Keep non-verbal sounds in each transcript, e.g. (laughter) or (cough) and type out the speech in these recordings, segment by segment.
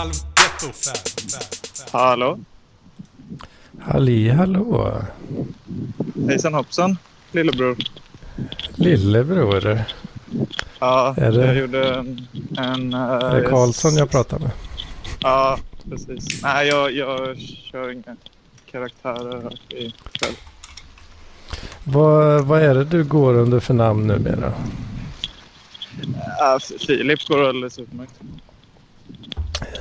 halvgetto. Hallå? Halli hallå. Hejsan hoppsan, lillebror. Lillebror. Ja, Är det- jag gjorde en... en uh, Är det Karlsson jag pratar med? Ja, precis. Nej, jag, jag kör inga karaktärer här ikväll. Vad, vad är det du går under för namn numera? Uh, Filip går alldeles utmärkt.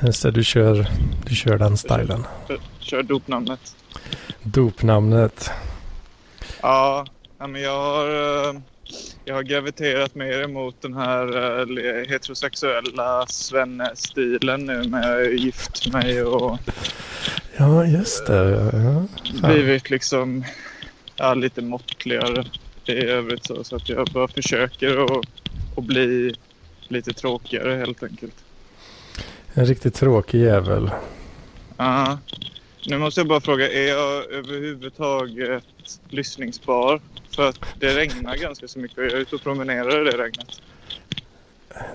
Just det, du kör, du kör den stilen. Kör, kör dopnamnet. Dopnamnet. Ja, men jag har, eh, jag har graviterat mer emot den här eh, heterosexuella svenne-stilen nu med gift mig och Ja, just det. Ja. Fan. blivit liksom ja, lite måttligare i övrigt så, så att jag bara försöker att bli lite tråkigare helt enkelt. En riktigt tråkig jävel. Ja. Nu måste jag bara fråga, är jag överhuvudtaget lyssningsbar? För att det regnar ganska så mycket och jag är ute och promenerar i det regnet.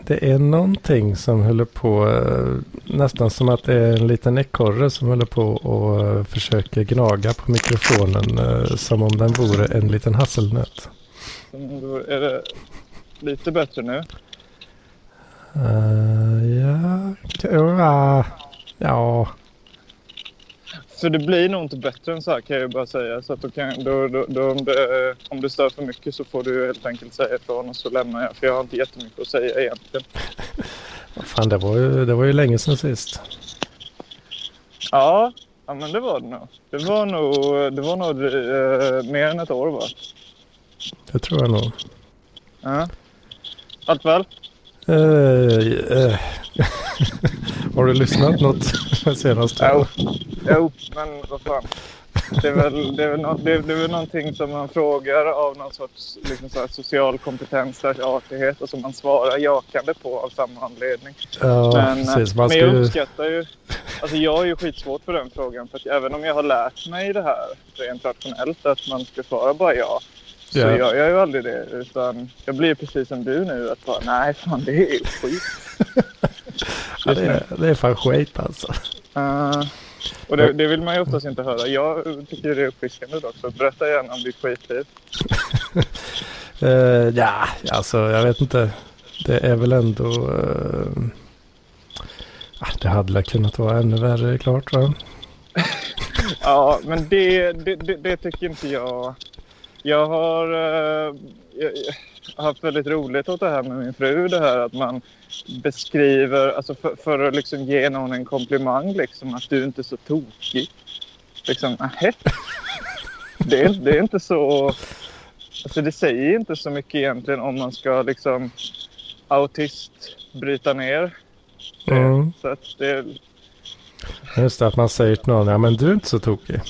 Det är någonting som håller på, eh, nästan som att det är en liten ekorre som håller på och eh, försöker gnaga på mikrofonen eh, som om den vore en liten hasselnöt. Då är det lite bättre nu? Uh, ja, ja, ja, För det blir nog inte bättre än så här kan jag ju bara säga. Så att då kan, då, då, då, om, det, om det stör för mycket så får du helt enkelt säga ifrån och så lämnar jag. För jag har inte jättemycket att säga egentligen. (laughs) Fan det var ju, det var ju länge sedan sist. Ja, ja men det var det nog. Det var nog, det var nog eh, mer än ett år va? Det tror jag nog. Ja. Allt väl? Eh, eh. (laughs) Har du lyssnat något senaste? Jo, jo, men vad fan. Det är väl, det är väl, nå- det är, det är väl någonting som man frågar av någon sorts liksom så här social kompetens slash artighet och som man svarar jakande på av samma anledning. Ja, Men, eh, precis. Man men jag uppskattar ju... Alltså jag är ju skitsvårt för den frågan. För att även om jag har lärt mig det här rent rationellt att man ska svara bara ja. Så Ja. gör jag ju aldrig det. Utan jag blir precis som du nu. Att bara nej fan det är skit. (laughs) Ja, det, är, det är fan skit alltså. Eh, och det, det vill man ju oftast inte höra. Jag tycker det är uppfriskande dock. Så berätta gärna om ditt skitliv. (laughs) Eh, ja, alltså jag vet inte. Det är väl ändå... ah, det hade kunnat vara ännu värre klart va? (laughs) Ja, men det, det, det, det tycker inte jag. Jag har, eh, jag, haft väldigt roligt åt det här med min fru. Det här att man beskriver, alltså för, för att liksom ge någon en komplimang, liksom, att du inte är så tokig. Liksom, nähä? Det är, det är inte så... Alltså det säger inte så mycket egentligen om man ska liksom autist bryta ner. Mm. Så att det, Just det, att man säger till någon, ja men du är inte så tokig.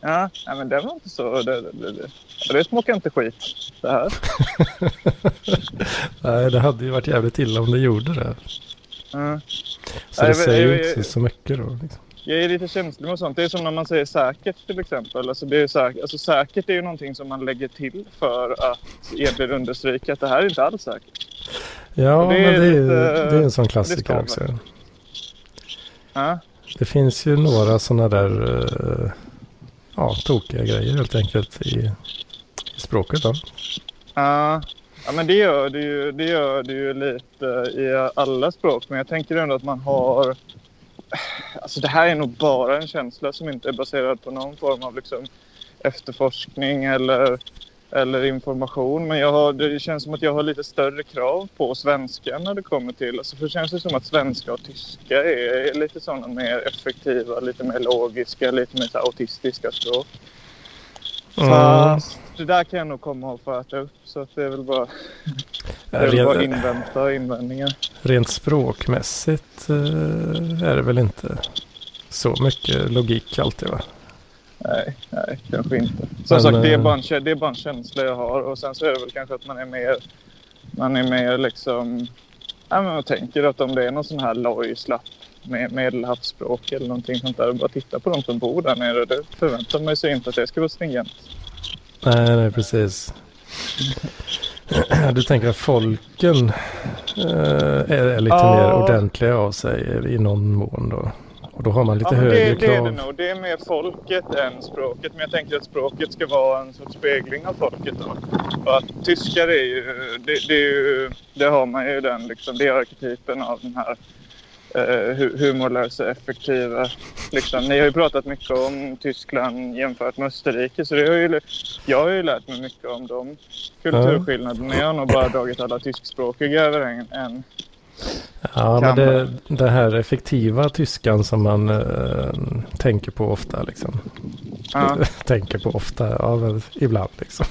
Ja, nej, men det var inte så. Det, det, det, det smakar inte skit det här. (laughs) Nej, det hade ju varit jävligt illa om det gjorde det. Mm. Så Nej, det säger ju inte så mycket då. Liksom. Jag är lite känslig med sånt. Det är som när man säger säkert till exempel. Alltså, det är säkert, alltså, säkert är ju någonting som man lägger till för att egentligen understryka att det här är inte alls säkert. Ja, det men det är, lite- det är en sån klassiker också. Ja, Det finns ju några sådana där eh, ja, tokiga grejer helt enkelt i språket. Då. ja, ja men det gör det, ju, det gör det ju lite i alla språk. Men jag tänker ändå att man har... Alltså det här är nog bara en känsla som inte är baserad på någon form av liksom efterforskning eller, eller information. Men jag har, det känns som att jag har lite större krav på svenska när det kommer till... Alltså för det känns det som att svenska och tyska är, är lite sådana mer effektiva, lite mer logiska, lite mer autistiska språk. Mm. Fast det där kan jag nog komma och få äta upp. Så att det är väl bara, det är väl bara Rent, invänta invändningar. rent språkmässigt eh, är det väl inte så mycket logik alltid va? Nej, nej, kanske inte. Som Men, sagt, det är, eh, bara en, det är bara en känsla jag har. Och sen så är det väl kanske att man är mer, man är mer liksom... Ja, men jag tänker att om det är någon sån här loj, slapp med medelhavsspråk eller någonting sånt där. Bara titta på de som bor där nere. Det förväntar man sig inte att det ska vara stringent. Nej, nej precis. (clears throat) Du tänker att folken eh, är lite Ja. mer ordentliga av sig i någon mån då? Och då har man lite Ja, högre det, det är krav. det nog. Det är mer folket än språket. Men jag tänker att språket ska vara en sorts spegling av folket. Då. Och att tyskar är ju... Det, det, är ju, det har man ju den liksom. Det är arketypen av den här eh, hu- humorlösa, effektiva. Liksom. Ni har ju pratat mycket om Tyskland jämfört med Österrike. Så det har ju, jag har ju lärt mig mycket om de kulturskillnaderna. Jag har nog bara dragit alla tyskspråkiga över en, en Ja, men det, det här effektiva tyskan som man eh, tänker på ofta liksom. Ja. (laughs) tänker på ofta, ja ibland liksom.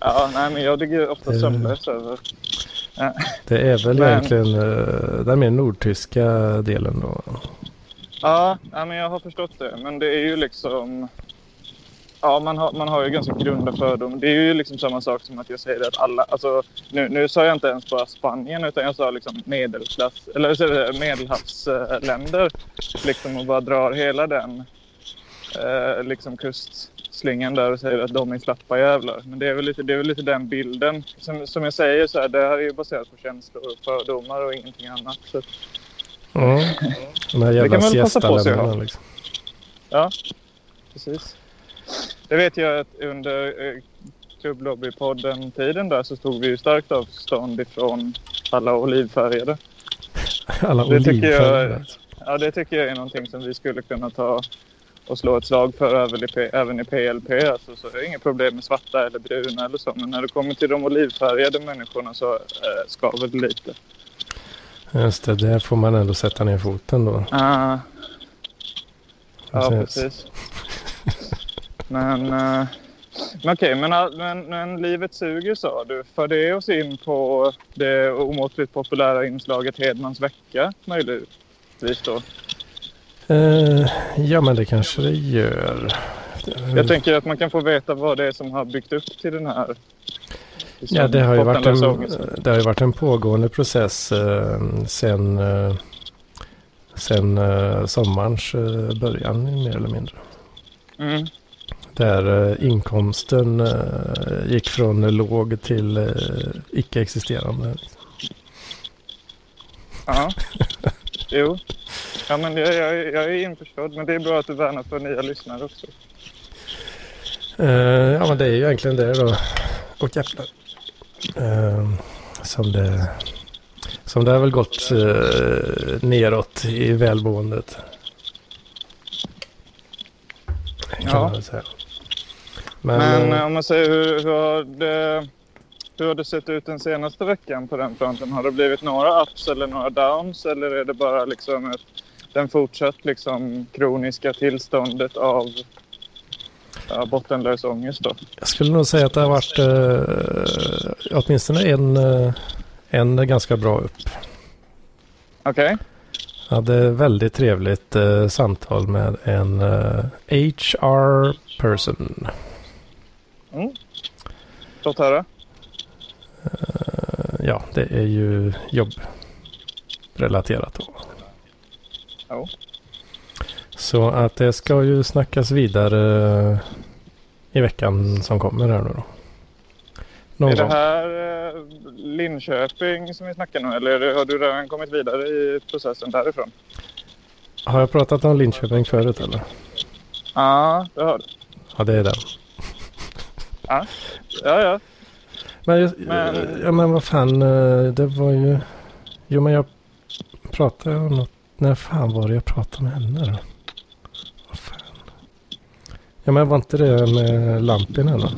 Ja, nej, men jag ligger ofta Eh. sömnlös över. Det är väl Men- egentligen eh, den mer nordtyska delen då. Ja, ja, men jag har förstått det. Men det är ju liksom... Ja, man har, man har ju ganska grunda fördomar. Det är ju liksom samma sak som att jag säger att alla... Alltså, nu, nu sa jag inte ens bara Spanien utan jag sa liksom medelklass... Eller så medelhavsländer. Liksom och bara drar hela den eh, liksom kustslingan där och säger att de är slappa jävlar. Men det är väl lite, det är väl lite den bilden. Som, som jag säger så här, det här är ju baserat på känslor och fördomar och ingenting annat. Så Mm. De här jävla ha. liksom. Ja, precis. Det vet jag att under eh, klubblobbypodden-tiden där så tog vi ju starkt avstånd ifrån alla olivfärgade. (laughs) Alla jag- alltså. Ja, det tycker jag är någonting som vi skulle kunna ta och slå ett slag för även i, PLP. Alltså, så är det inget problem med svarta eller bruna eller så. Men när det kommer till de olivfärgade människorna så eh, skaver det lite. Just det, där får man ändå sätta ner foten då. Ah. Ja, Precis. Men, eh, men okej, men, men, men livet suger sa du. För det oss in på det omåttligt populära inslaget Hedmans vecka möjligtvis då. Eh, ja, men det kanske det gör. Jag tänker att man kan få veta vad det är som har byggt upp till den här. liksom, Ja, det har, ju varit en, det har ju varit en pågående process eh, sen, eh, sen eh, sommarens eh, början mer eller mindre. Mm. Där eh, inkomsten eh, gick från låg till eh, icke-existerande. Ja. (laughs) Jo. Ja, men jag, jag, jag är införstådd. Men det är bra att du värnar för nya lyssnare också. Eh, ja, men det är ju egentligen det då. Och jävlar. Eh, som det... Som det har väl gått eh, neråt i välmåendet. Kan Ja. man väl säga. Men, Men eh, om man säger hur, hur, har det, hur har det sett ut den senaste veckan på den fronten? Har det blivit några ups eller några downs eller är det bara liksom ett, den fortsatt liksom kroniska tillståndet av ja, bottenlös ångest då? jag skulle nog säga att det har varit eh, åtminstone en, eh, en ganska bra upp. Okej? Jag hade väldigt trevligt eh, samtal med en eh, HR person. Mm. Låt höra. Eh, ja, det är ju jobbrelaterat. Jo. Så att det ska ju snackas vidare eh, i veckan som kommer här nu då. Någon är det här eh, Linköping som vi snackar nu eller har du redan kommit vidare i processen därifrån? Har jag pratat om Linköping förut eller? Ja, det har du. Ja, det är den. Ja, ja. Men, jag, Men- Ja, men vad fan, eh, det var ju... Jo, men jag pratade om något. När fan var det jag pratade med henne då? Vad fan? Ja, men var inte det med Lampinen då?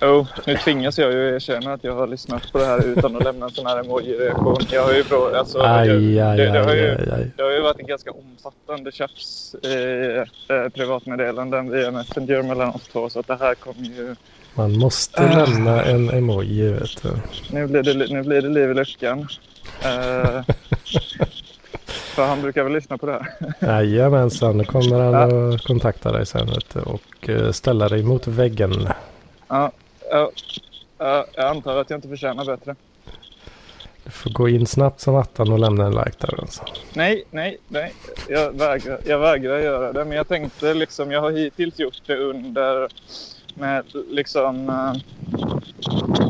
Jo, nu tvingas jag ju erkänna att jag har lyssnat på det här utan att lämna en sån här emoji-reaktion. Jag har ju bra, alltså, Aj, jag, aj, det, det, har aj, ju, aj, aj. det har ju varit en ganska omfattande tjafs i eh, privatmeddelanden via Messenger mellan oss två. Så att det här kommer ju... Man måste Ah. lämna en emoji, vet du. Nu blir det, nu blir det liv i luckan. Eh, (laughs) för han brukar väl lyssna på det här. Jajamensan, nu kommer han att kontakta dig sen vet du, och eh, ställa dig mot väggen. Ja, ja, ja, jag antar att jag inte förtjänar bättre. Du får gå in snabbt som attan och lämna en like där alltså. Nej, nej, nej. Jag vägrar, jag vägrar göra det. Men jag tänkte liksom, jag har hittills gjort det under med liksom eh,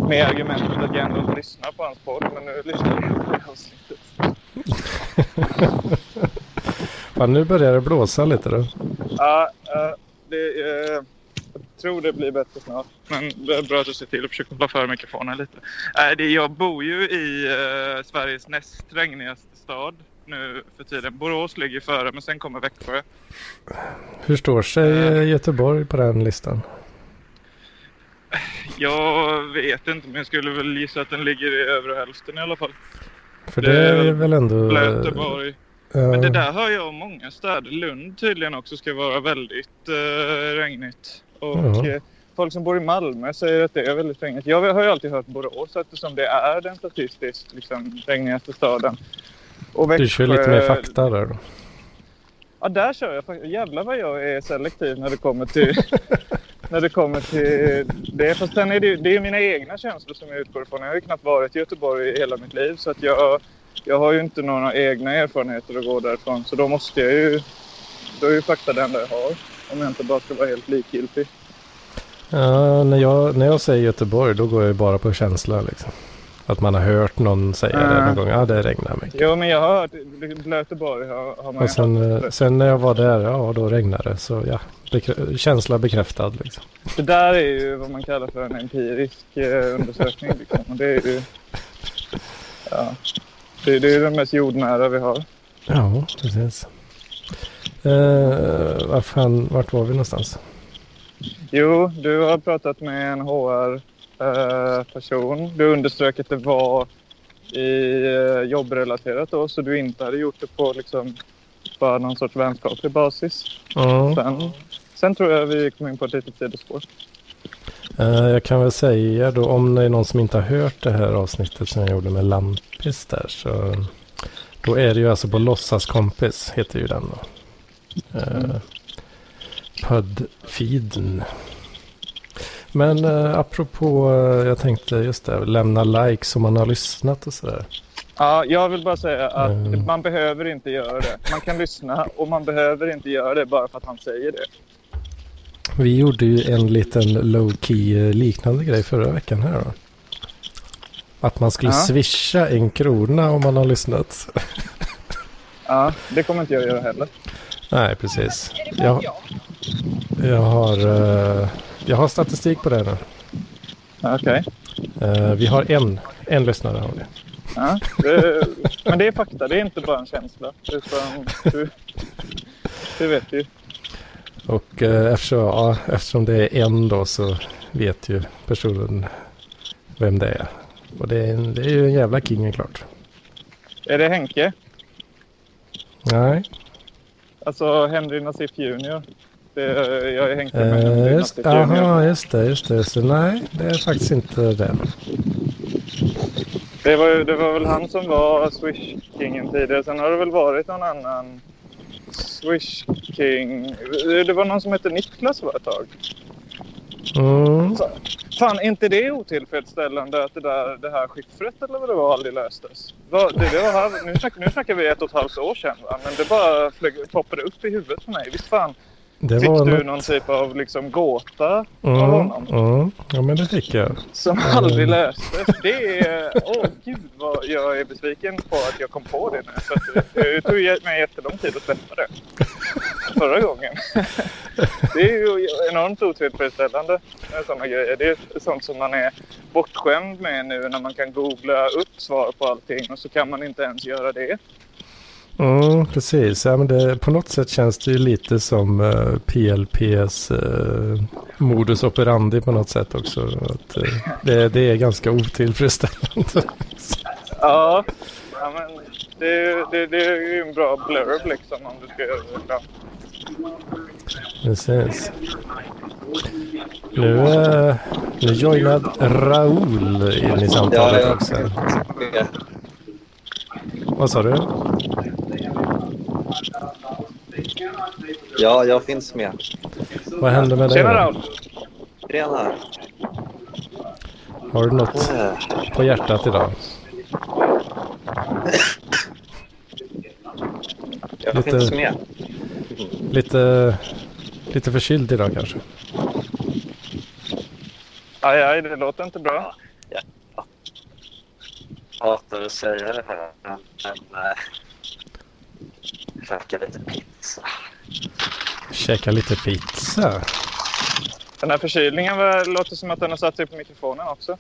med argumentet att jag ändå inte lyssnar på hans podd. Men nu lyssnar jag på det avsnittet. (laughs) Fan, nu börjar det blåsa lite då. Ja, eh, det, eh, jag tror det blir bättre snart. Men det är bra att du ser till att försöka hålla för mikrofonen lite. Äh, det, jag bor ju i eh, Sveriges näst regnigaste stad nu för tiden. Borås ligger före men sen kommer Växjö. Hur står sig eh, Göteborg på den listan? Jag vet inte men jag skulle väl gissa att den ligger i övre hälften i alla fall. För det, är väl ändå... Blöteborg. Men det där hör jag om många städer. Lund tydligen också ska vara väldigt eh, regnigt. Och Ja. eh, folk som bor i Malmö säger att det är väldigt regnigt. Jag har ju alltid hört Borås eftersom det är den statistiskt liksom, regnigaste staden. Och du kör lite mer fakta där då. Ja, där kör jag faktiskt. Jävlar vad jag är selektiv när det kommer till, (laughs) när det, kommer till det. Fast sen är det, ju- det är mina egna känslor som jag utgår ifrån. Jag har ju knappt varit i Göteborg i hela mitt liv så att jag, jag har ju inte några egna erfarenheter att gå därifrån. Så då måste jag ju... Då är ju fakta det enda jag har. Om jag inte bara ska vara helt likgiltig. Ja, när, jag, när jag säger Göteborg då går jag ju bara på känsla liksom. Att man har hört någon säga det Ja. någon gång. Ja, det regnar mycket. Jo, men jag har hört... Blöteborg har, har man Och sen, hört. eh, sen när jag var där, ja då regnade det. Så ja, bekrä- känsla bekräftad liksom. Det där är ju vad man kallar för en empirisk eh, undersökning. Liksom. Och det är ju... Ja. Det, det är den mest jordnära vi har. Ja, precis. Eh, vad fan, vart var vi någonstans? Jo, du har pratat med en HR-person. Du underströk att det var i eh, jobbrelaterat då, så du inte hade gjort det på liksom bara någon sorts vänskaplig basis. Ja. Sen, sen tror jag vi kom in på ett litet sidospår. Eh, jag kan väl säga då om det är någon som inte har hört det här avsnittet som jag gjorde med Lampis där så då är det ju alltså på låtsaskompis heter ju den då. Uh, Podfeeden. Men uh, apropå, eh, jag tänkte just det, lämna likes om man har lyssnat och sådär. Ja, jag vill bara säga att Mm. man behöver inte göra det. Man kan lyssna och man behöver inte göra det bara för att han säger det. Vi gjorde ju en liten low key eh, liknande grej förra veckan här då. Att man skulle Ja. swisha en krona om man har lyssnat. Ja, det kommer inte jag göra heller. Nej, precis. Jag, jag, har, eh, jag har statistik på det nu. Okej. Eh, vi har en, en lyssnare. Har vi. Ja, det, men det är fakta, det är inte bara en känsla. Utan du, det vet du ju. Och eh, eftersom, ja, eftersom det är en då så vet ju personen vem det är. Och det är, en, det är ju en jävla king klart. Är det Henke? Nej, Alltså Henry Nassif Junior. Det, jag Henke med eh, Henry just, aha, just det, just det. Så nej, det är faktiskt inte det. Det var, det var väl han som var Swish-kingen tidigare. Sen har det väl varit någon annan Swish-king. Det var någon som hette Niklas var ett tag. Mm. Fan, är inte det otillfredsställande att det, där, det här skiffret eller vad det var aldrig löstes? Vad- Det, det var här, nu, snackar, nu snackar vi ett och ett halvt år sedan va? Men det bara flög, poppade upp i huvudet för mig. Visst fan Det fick var du något- någon typ av liksom gåta av Mm, honom? mm. Ja, men det fick jag. Som aldrig löstes. Det är... Åh gud vad jag är besviken på att jag kom på det nu. För att det, det tog mig jättelång tid att släppa det. Förra gången. Det är ju enormt otillfredsställande med sådana grejer. Det är sånt som man är bortskämd med nu när man kan googla upp svar på allting och så kan man inte ens göra det. Mm, precis. Ja, men det, på något sätt känns det ju lite som eh, PLPs eh, modus operandi på något sätt också. Att, eh, det, det är ganska otillfredsställande. (laughs) Ja, ja men det, det, det är ju en bra blurb liksom om du ska göra reklam. precis. Nu, eh, nu joinad Raoul in i samtalet också. Vad sa du? Ja, jag finns med. Vad hände med dig? Tjena? Raoul! Tjena. Har du något Eh, på hjärtat idag? Jag Lite- finns med. Lite, lite förkyld idag kanske? Aj, aj, det låter inte bra. hatar att säga det här, men äh, käka lite pizza. Käka lite pizza. Den här förkylningen var, låter som att den har satt sig på mikrofonen också.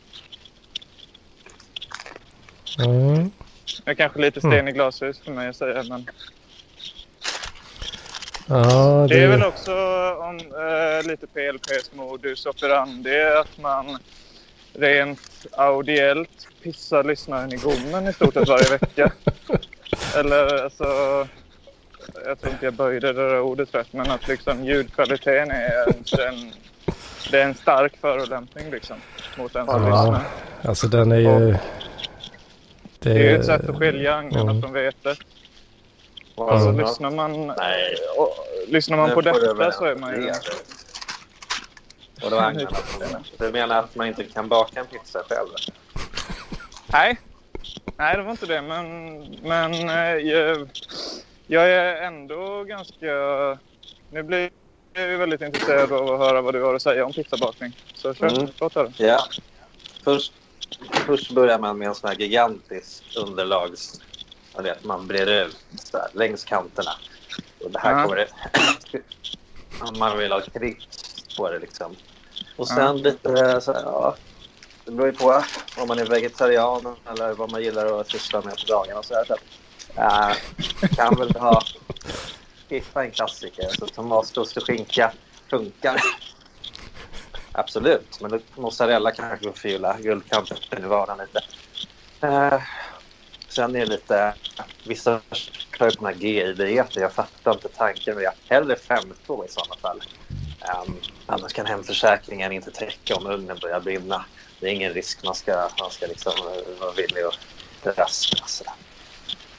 Mm. Det är kanske lite sten i glashus för mig att säga, men Ja, det är väl det, också om, eh, lite PLPs modus operandi att man rent audiellt pissar lyssnaren i gommen i stort sett varje vecka. (laughs) Eller alltså, jag tror inte jag böjde det där ordet rätt, men att liksom ljudkvaliteten är en, det är en stark förolämpning liksom mot den som Ja. lyssnar. alltså den är ju... Det är ju ett sätt att skilja agnarna Mm. från vetet. Alltså, Ja. lyssnar man, Nej. och, lyssnar man Nu på detta så är man ju... le. Och det var agnarna som Du menar att man inte kan baka en pizza själv? Nej. Nej, det var inte det. Men, men eh, jag, är ändå ganska... Nu blir jag väldigt intresserad av att höra vad du har att säga om pizzabakning. Så kör, Mm. låt höra. Ja. Först, först börjar man med en sån här gigantisk underlags... Man vet, man breder ut här, längs kanterna. Och det här Ja. kommer (coughs) det... man vill ha kritt på det liksom. Och sen lite så här, ja... Det beror ju på om man är vegetarian eller vad man gillar att syssla med på dagarna och så här. Uh, kan väl ha... Skippa en klassiker. Så tomattost och skinka funkar. Absolut, men mozzarella kanske får guldkanten i vardagen lite. Uh, sen är det lite... Vissa kör ju på GI-dieter. Jag fattar inte tanken med det. Hellre 52 i sådana fall. Um, annars kan hemförsäkringen inte täcka om ugnen börjar brinna. Det är ingen risk. Man ska, man ska liksom eh, vara villig att rasta.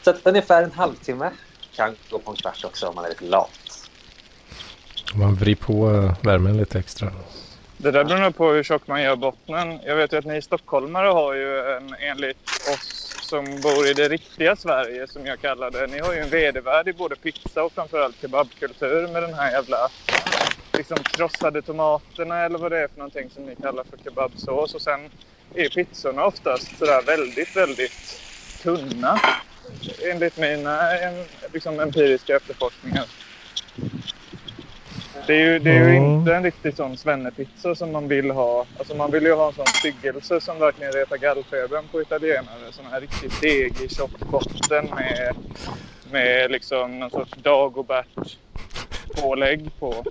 Så, att ungefär en halvtimme. Kan gå på en kvart också om man är lite lat. Man vrider på eh, värmen lite extra. Det där beror nog på hur tjock man gör bottnen. Jag vet ju att ni stockholmare har ju en, enligt oss som bor i det riktiga Sverige, som jag kallar det. Ni har ju en vedervärd i både pizza och framförallt kebabkultur med den här jävla liksom krossade tomaterna eller vad det är för någonting som ni kallar för kebabsås. Och sen är pizzorna oftast sådär väldigt, väldigt tunna. Enligt mina em, liksom, empiriska efterforskningar. Det är ju, det är ju Mm. inte en riktig sån svennepizza som man vill ha. Alltså man vill ju ha en sån styggelse som verkligen retar gallfebern på italienare. Sån här riktigt degig tjock botten med, med liksom någon sorts dagobert pålägg på.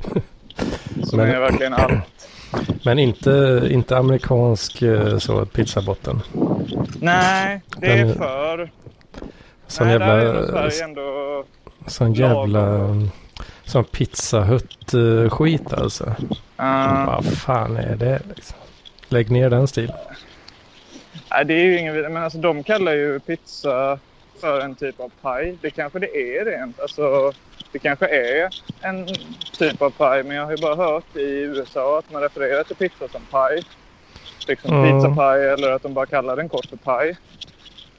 Som Men- är verkligen allt. Men inte, inte amerikansk eh, så pizzabotten. Nej, det är- för... Sån Nej, där är jävla, Sverige ändå... sån jävla, sån eh, skit alltså. Uh, Vad fan är det liksom? Lägg ner den stilen. nej, det är ju ingen... Men alltså de kallar ju pizza för en typ av paj. Det kanske det är rent. Alltså, det kanske är en typ av paj. Men jag har ju bara hört i USA att man refererar till pizza som paj. Liksom Mm. pizzapaj eller att de bara kallar den kort för paj.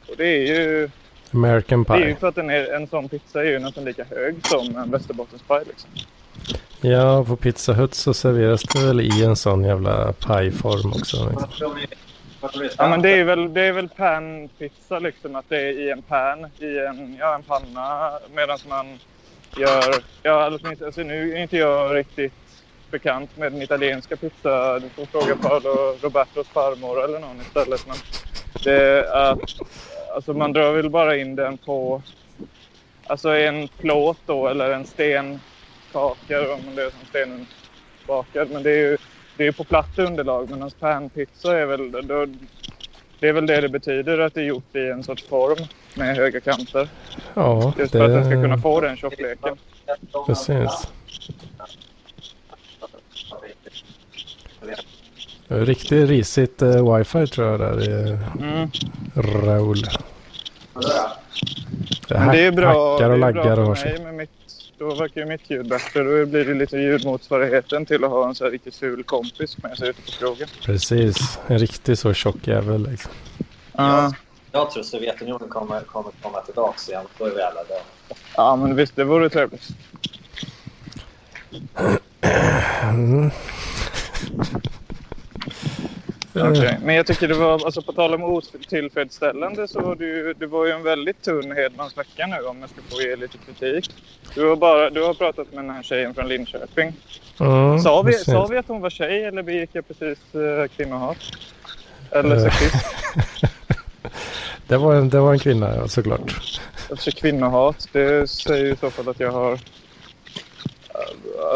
Och det är ju... American Det är ju pie. för att är, en sån pizza är ju nästan lika hög som en västerbottenspaj. Liksom. Ja, på Pizza Hut så serveras det väl i en sån jävla pajform också. Liksom. Ja, men det är väl, det är väl panpizza liksom. Att det är i en pan, i en, ja, en panna. Medan man gör... Ja, åtminstone- alltså, nu är inte jag riktigt bekant med den italienska pizza. Du får fråga Paolo Robertos farmor eller någon istället. Men det är att, alltså man drar väl bara in den på alltså en plåt då eller en stenkaka om det är som stenen bakad. Men det är ju det är på platt underlag medan panpizza är väl då, det är väl det det betyder att det är gjort i en sorts form med höga kanter. Ja, Just för att den ska kunna det... få den tjockleken. Precis. Riktigt risigt eh, wifi tror jag där i Mm. Raul. Det Men det är bra, hackar det och är laggar bra och mig med mitt, Då verkar ju mitt ljud bättre. Då blir det lite ljudmotsvarigheten till att ha en så här riktigt ful kompis med sig ute på krogen. Precis. En riktig så tjock jävel liksom. Ja. Jag tror Sovjetunionen kommer, kommer komma tillbaka igen. Då är vi alla där. ja, men visst, det vore trevligt. Mm. Okay. Men jag tycker det var, alltså på tal om otillfredsställande så var det ju, det var ju en väldigt tunn Hedmans vecka nu om jag ska få ge lite kritik. Du har, bara, du har pratat med den här tjejen från Linköping. Mm, sa, vi, sa vi att hon var tjej eller begick jag precis uh, kvinnohat? Eller uh. sexism? (laughs) det, var en, det var en kvinna, såklart. Alltså kvinnohat, det säger ju i så fall att jag har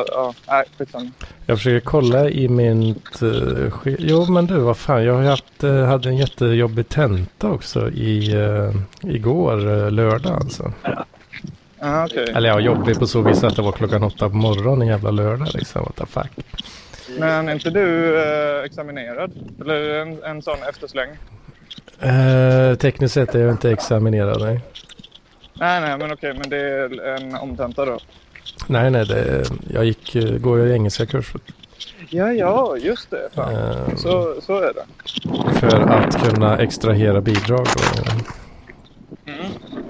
ja, nej, skitsamma. Jag försöker kolla i mitt... Uh, jo, men du, vad fan. Jag har haft, uh, hade en jättejobbig tenta också i, uh, igår, lördag alltså. Ah, okay. Eller ja, jobbig på så vis att det var klockan åtta på morgonen en jävla lördag liksom. What the fuck. Men är inte du examinerad? Eller en, en sån eftersläng? tekniskt sett är jag inte examinerad, nej. Nej, nej, men okej. Men det är en omtenta då? Nej, nej, det, jag gick, går ju engelska kurs. Ja, ja, just det. Uh, så, så är det. För att kunna extrahera bidrag. Och... Mm,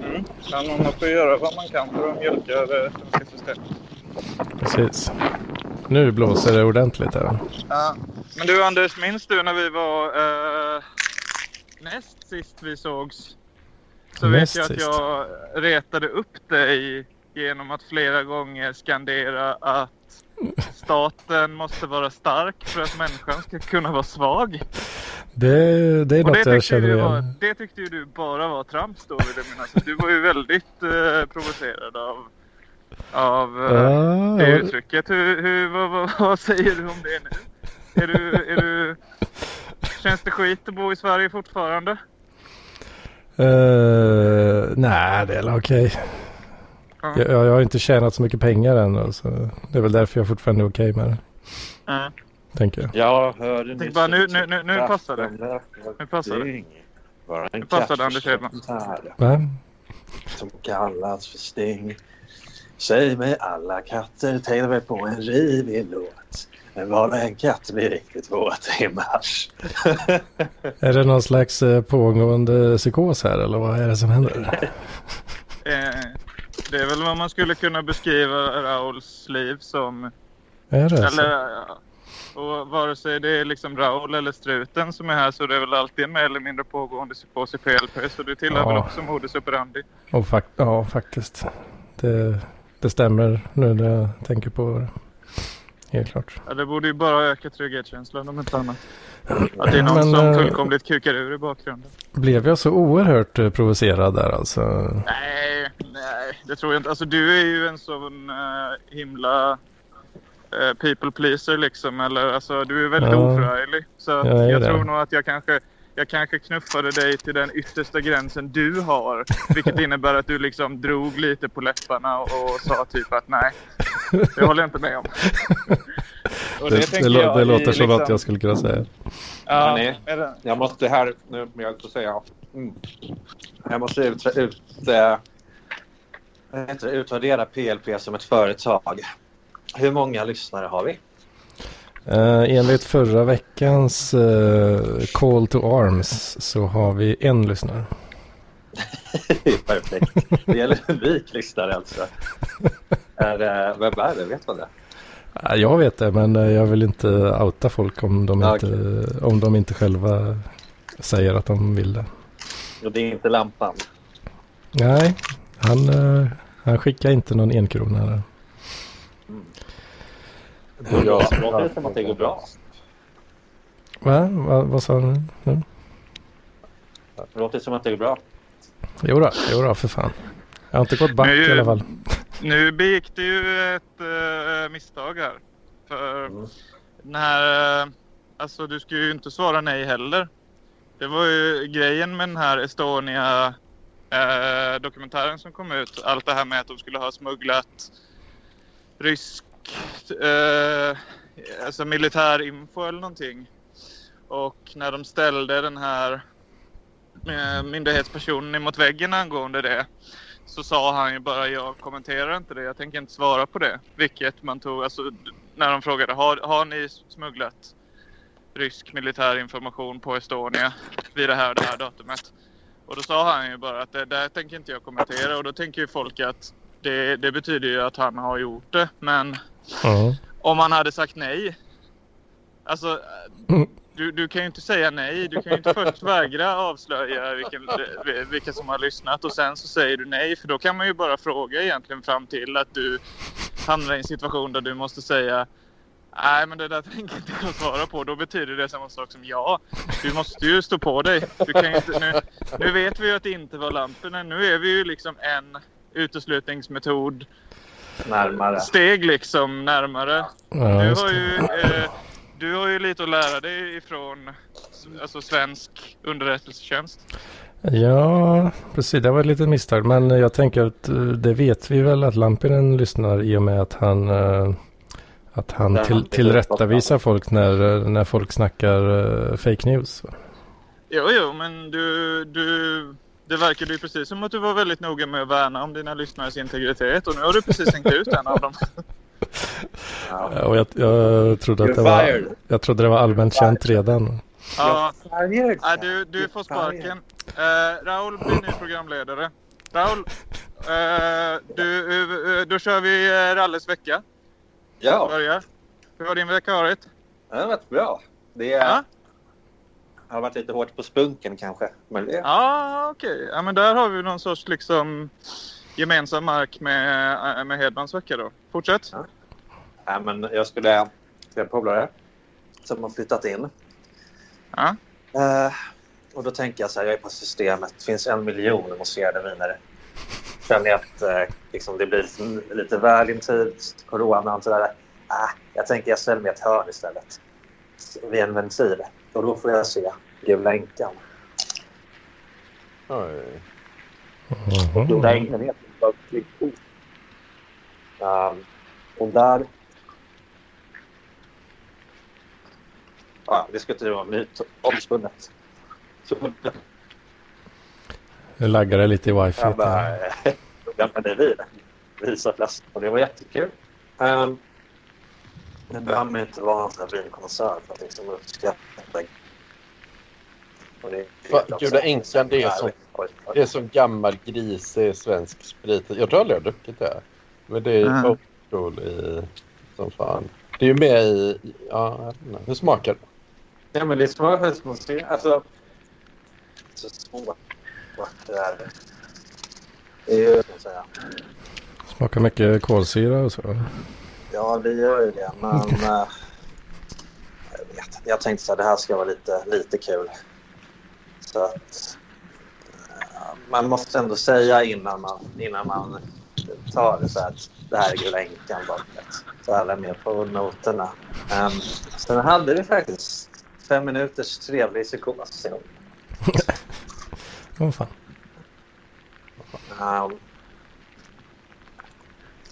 mm. Men man måste göra vad man kan för att mjölka det svenska systemet. Precis. Nu blåser det ordentligt här. Ja. Men du Anders, minns du när vi var uh, näst sist vi sågs? Så näst vet jag att sist. jag retade upp dig genom att flera gånger skandera att staten måste vara stark för att människan ska kunna vara svag. Det, det är något det jag känner igen. Var, det tyckte ju du bara var trams då vill jag minnas. Du var ju väldigt eh, provocerad av, av ah, det uttrycket. Hur, hur, vad, vad, vad, säger du om det nu? Är du, är du, känns det skit att bo i Sverige fortfarande? Uh, nej, det är okej. Okay. Jag, jag, har inte tjänat så mycket pengar än. Så det är väl därför jag fortfarande är okej okay med det. Mm. Tänker jag. Jag hörde nyss. Bara, nu, nu, nu, nu passar det. Nu passar det. Bara en nu passar det Anders Hedman. Som kallas för Sting. Säg mig alla katter tänkte mig på en rivig låt. Men bara en katt blir riktigt våt i mars. (laughs) är det någon slags eh, pågående psykos här eller vad är det som händer? (laughs) eh, det är väl vad man skulle kunna beskriva Rauls liv som. Är det eller, så? Och vare sig det är liksom Raul eller struten som är här så är det väl alltid en mer eller mindre pågående psykos i PLP. Så det tillhör ja. väl också modus operandi. Och fak ja, faktiskt. Det, det stämmer nu när jag tänker på det. Helt klart. Ja, det borde ju bara öka trygghetskänslan om inte annat. Att det är någon Men, som äh, fullkomligt kukar ur i bakgrunden. Blev jag så oerhört uh, provocerad där alltså? Nej, nej, det tror jag inte. Alltså du är ju en sån uh, himla uh, people pleaser liksom. Eller alltså du är väldigt ja. oförarglig. Så jag tror nog att jag kanske jag kanske knuffade dig till den yttersta gränsen du har. Vilket (laughs) innebär att du liksom drog lite på läpparna och, och sa typ att nej, det håller jag inte med om. (laughs) det, det, det, det låter som liksom... att jag skulle kunna säga. Ja, nej, jag måste här, nu jag att säga, mm. jag måste ut, ut, äh, utvärdera PLP som ett företag. Hur många lyssnare har vi? Uh, enligt förra veckans uh, Call to Arms så har vi en lyssnare. (laughs) Perfekt. Det gäller en unik lyssnare alltså. (laughs) Är, uh, vem är det? Vet man det? Jag vet det, men jag vill inte outa folk om de, okay. inte, om de inte själva säger att de vill det. Och det är inte lampan? Nej, han, han skickar inte någon enkrona. Det låter som att det går bra. Va? Va? Vad sa du nu? Det låter som att det går bra. Jo då, jo då för fan. Jag har inte gått back i alla fall. Nu begick du ju ett uh, misstag här. För mm. den här... Uh, alltså du skulle ju inte svara nej heller. Det var ju grejen med den här Estonia eh, dokumentären som kom ut. Allt det här med att de skulle ha smugglat rysk eh, alltså militärinfo eller någonting. Och när de ställde den här eh, myndighetspersonen emot väggen angående det så sa han ju bara jag kommenterar inte det, jag tänker inte svara på det. Vilket man tog, alltså när de frågade har, har ni smugglat rysk militär information på Estonia vid det här det här datumet? Och då sa han ju bara att det där tänker inte jag kommentera och då tänker ju folk att det, det betyder ju att han har gjort det men Mm. Om han hade sagt nej. Alltså, du, du kan ju inte säga nej. Du kan ju inte först vägra avslöja vilken, vilka som har lyssnat och sen så säger du nej. För då kan man ju bara fråga egentligen fram till att du hamnar i en situation där du måste säga Nej, men det där (laughs) tänker inte jag svara på. Då betyder det samma sak som ja. Du måste ju stå på dig. Du kan inte, nu, nu vet vi ju att det inte var lamporna. Nu är vi ju liksom en uteslutningsmetod Närmare. steg liksom närmare. Ja, Du har ju, eh, du har ju lite att lära dig ifrån alltså, svensk underrättelsetjänst. Ja, precis. Det var ett litet misstag. Men jag tänker att eh, det vet vi väl att Lampinen lyssnar i och med att han, eh, att han till, tillrättavisar folk när, när folk snackar eh, fake news. Jo, jo, men du, du, det verkade ju precis som att du var väldigt noga med att värna om dina lyssnares integritet och nu har du precis hängt ut en av dem. (laughs) Ja. Ja, Och jag, jag, trodde att det var, jag trodde det var allmänt känt redan. Ja, nej, du, du får sparken. Eh, Raul blir ny programledare. Raul, eh, du, eh, då kör vi eh, Ralles vecka. Ja, Börja. Hur har din vecka varit? det har varit bra. Det Ja, har varit lite hårt på spunken kanske. Men det, ja okej. Ja, men där har vi någon sorts liksom gemensam mark med, eh, med Hedmans vecka då. Fortsätt. Nej, men jag skulle till en polare som har flyttat in. Ja. Eh, och då tänker jag så här, jag är på systemet. Det finns en miljon mousserande vinare. Känner jag att eh, liksom, det blir lite, väl intimt, corona och sådär. Ah, jag tänker jag ställer mig ett hörn istället. Vid en ventil. Och då får jag se Gula Änkan. Oj. Gula Mhm. Änkan heter. Um, och där... Ja, det ska inte vara mytomspunnet. Så Nu laggar det lite i wifi. jag bara... (laughs) Ja, men det är vi. Visa flaskan. Och det var jättekul. Um, det behöver inte vara en sån här vinkonsert för att liksom uppskatta. Gula Änkan, det är som-. Det är som gammal grisig svensk sprit. Jag tror aldrig jag har druckit det. Men det är Mm. i som fan. Det är ju med i... Ja, hur smakar det? Ja, men det är svårt att man ser. Alltså, så svårt vart det är. Det är ju, ska jag säga. Smakar mycket kolsyra och så. Ja, det gör ju det. Men (laughs) eh, jag, vet, jag tänkte så här, det här ska vara lite, lite kul. Så att eh, man måste ändå säga innan man, innan man tar det så här att det här är Gula Änkan baket. Så alla är med på noterna. Um, sen hade vi faktiskt fem minuters trevlig psykos. (laughs) Åh fan. Um,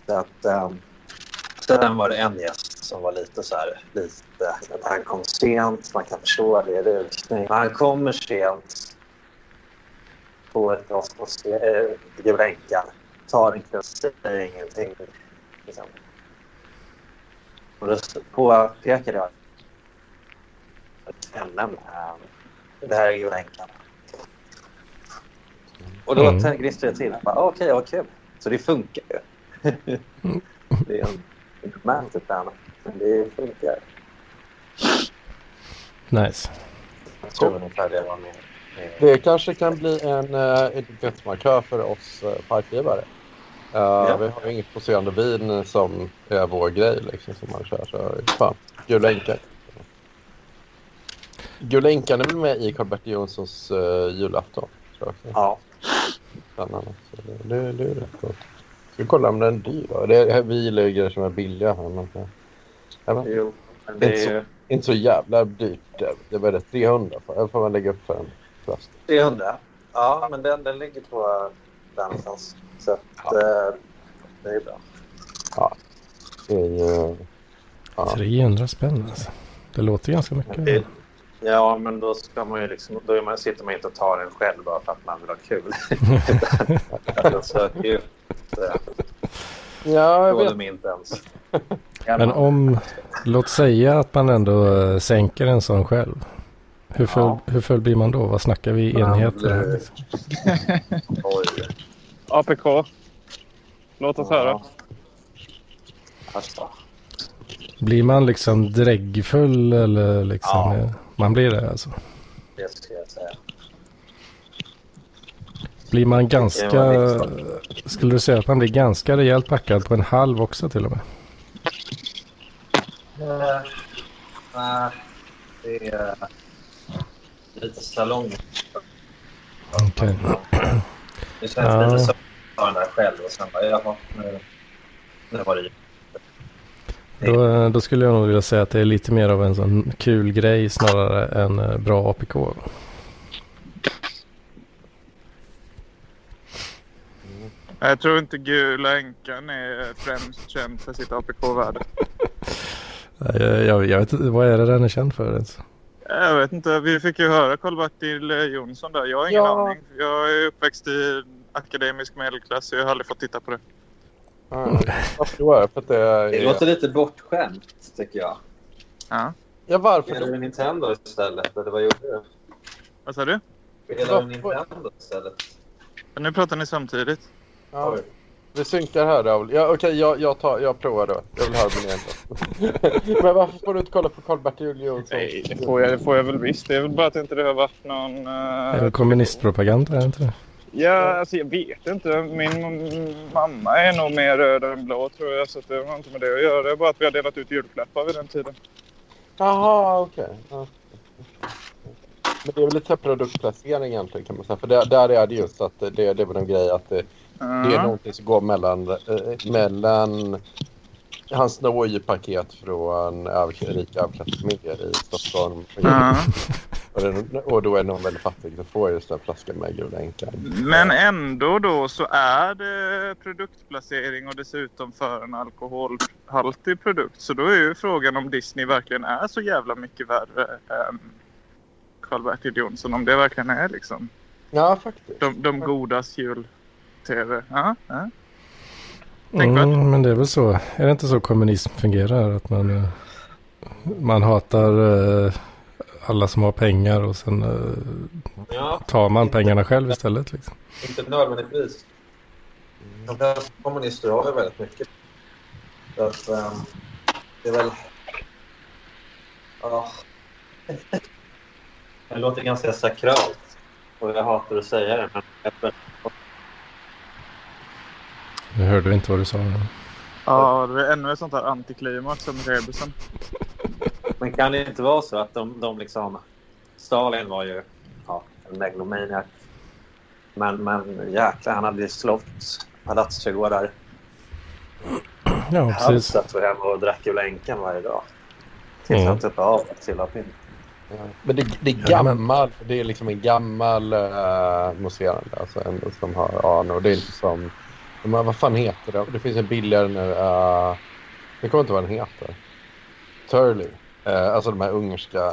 så att, um, sen var det en gäst som var lite så här, lite, att han kom sent, man kan förstå det, det är rusning. Han kommer sent på ett glas på äh, Gula Änkan, tar en kväll, säger ingenting. Liksom. Och då påpekade jag ämnen. Ehm, det här är Gula Änkan. Och då Mm. gnistade jag till. "Ah, Okej, vad kul. Så det funkar ju. (laughs) det är en inte märkligt där, men det funkar. Nice. Jag tror ungefär det var min... min... Det kanske kan bli en uh, etikettsmarkör för oss uh, parkgivare. Uh, Vi har ju inget poserande vin som är vår grej liksom, som man kör. Så, fan, Gula Änkan. Gula Änkan är väl med i Karl-Bertil Jonssons uh, julafton. Tror jag också. Ja. Bland annat. Så det, det, det är rätt coolt. Ska vi kolla om den är dyr då? Det är, vi gillar ju grejer som är billiga här. Men, jag vet, inte. Jo, men det är ju inte så jävla dyrt. Det, det var det 300 för. Det får man lägga upp för en flaska. 300. Ja, men den, den ligger på där någonstans. Så att, Ja. eh, det är bra. Det är ju... Ja. 300 spänn alltså. Det låter ganska mycket. Ja, men då, ska man ju liksom, då är man, sitter man inte och tar den själv bara för att man vill ha kul. (laughs) Utan söker ju Ja, jag vet. inte ens. Men om, låt säga att man ändå eh, sänker en sån själv. Hur full, Ja. hur full blir man då? Vad snackar vi i enheter? APK. Låt oss höra. Alltså. Blir man liksom dräggfull eller liksom? Ja. Man blir det alltså. Det ska jag säga. Blir man ganska... Skulle du säga att man blir ganska rejält packad på en halv också till och med? Eh, Nej, det är lite salong. Okej. Det känns Ja. lite som att ta den där själv och sen bara, jaha, nu, nu var det ju. Då, eh, då skulle jag nog vilja säga att det är lite mer av en sån kul grej snarare än eh, bra APK. Jag tror inte Gula Änkan är främst känd för sitt APK-värde. (laughs) Jag, jag, jag vet inte, vad är det den är känd för ens? Jag vet inte. Vi fick ju höra Karl-Bertil Jonsson där. Jag har ingen Ja. aning. Jag är uppväxt i akademisk medelklass så jag har aldrig fått titta på det. Ja? För att det är... Det låter lite bortskämt, tycker jag. Ja. Ja, varför Spelar du Nintendo istället? Eller vad gjorde du? Vad sa du? Spelar du Nintendo istället? Nu pratar ni samtidigt. Ja, Oj. vi synkar här Raoul. Ja, Okej, jag, jag, tar, jag provar då. Jag vill höra min egen. (laughs) Men varför får du inte kolla på Karl-Bertil Jonsson? Nej, det får, jag, det får jag väl visst. Det är väl bara att inte det har varit någon... Är Uh... det kommunistpropaganda? Är det inte det? Ja, alltså jag vet inte. Min mamma är nog mer röd än blå tror jag. Så det har inte med det att göra. Det är bara att vi har delat ut julklappar vid den tiden. Jaha, okej. Ja. Men det är väl lite produktplacering egentligen kan man säga. För där, där är det just att det, det är väl en grej att det, det är någonting som går mellan, eh, mellan han snor ju paket från rika överklassfamiljer i Stockholm. Ja. Och, den, och då är någon väldigt fattig som får just en flaska med Gula Änkan. Men ändå då så är det produktplacering och dessutom för en alkoholhaltig produkt. Så då är ju frågan om Disney verkligen är så jävla mycket värre än Karl-Bertil Jonsson. Om det verkligen är liksom Ja, faktiskt. de, de godas jul-tv. Ja, ja. Tänkvärt. Mm, men det är väl så. Är det inte så kommunism fungerar? Att man, eh, man hatar eh, alla som har pengar och sen eh, Ja, tar man pengarna själv istället. Liksom. inte nödvändigtvis. De flesta kommunister har ju väldigt mycket. Så att, ehm, det är väl... Ja. Det låter ganska sakralt. Och jag hatar att säga det, men Jag hörde inte vad du sa. ja, det är ännu ett sånt här antiklimax som rebusen. (laughs) Men kan det inte vara så att de, de liksom... Stalin var ju ja, en megalomaniac. Men, men jäklar, han hade ju slott, palatsträdgårdar. Ja, Han precis. satt för hem och drack Gula Änkan varje dag. Tills Mm. han tuppade av till lapin. Ja. Men det, det är gammal, det är liksom en gammal uh, mousserande. Alltså en som har anor. Det är inte som... Men vad fan heter det? Det finns en billigare nu. Uh, jag kommer inte vad den heter. Turley. Uh, alltså de här ungerska...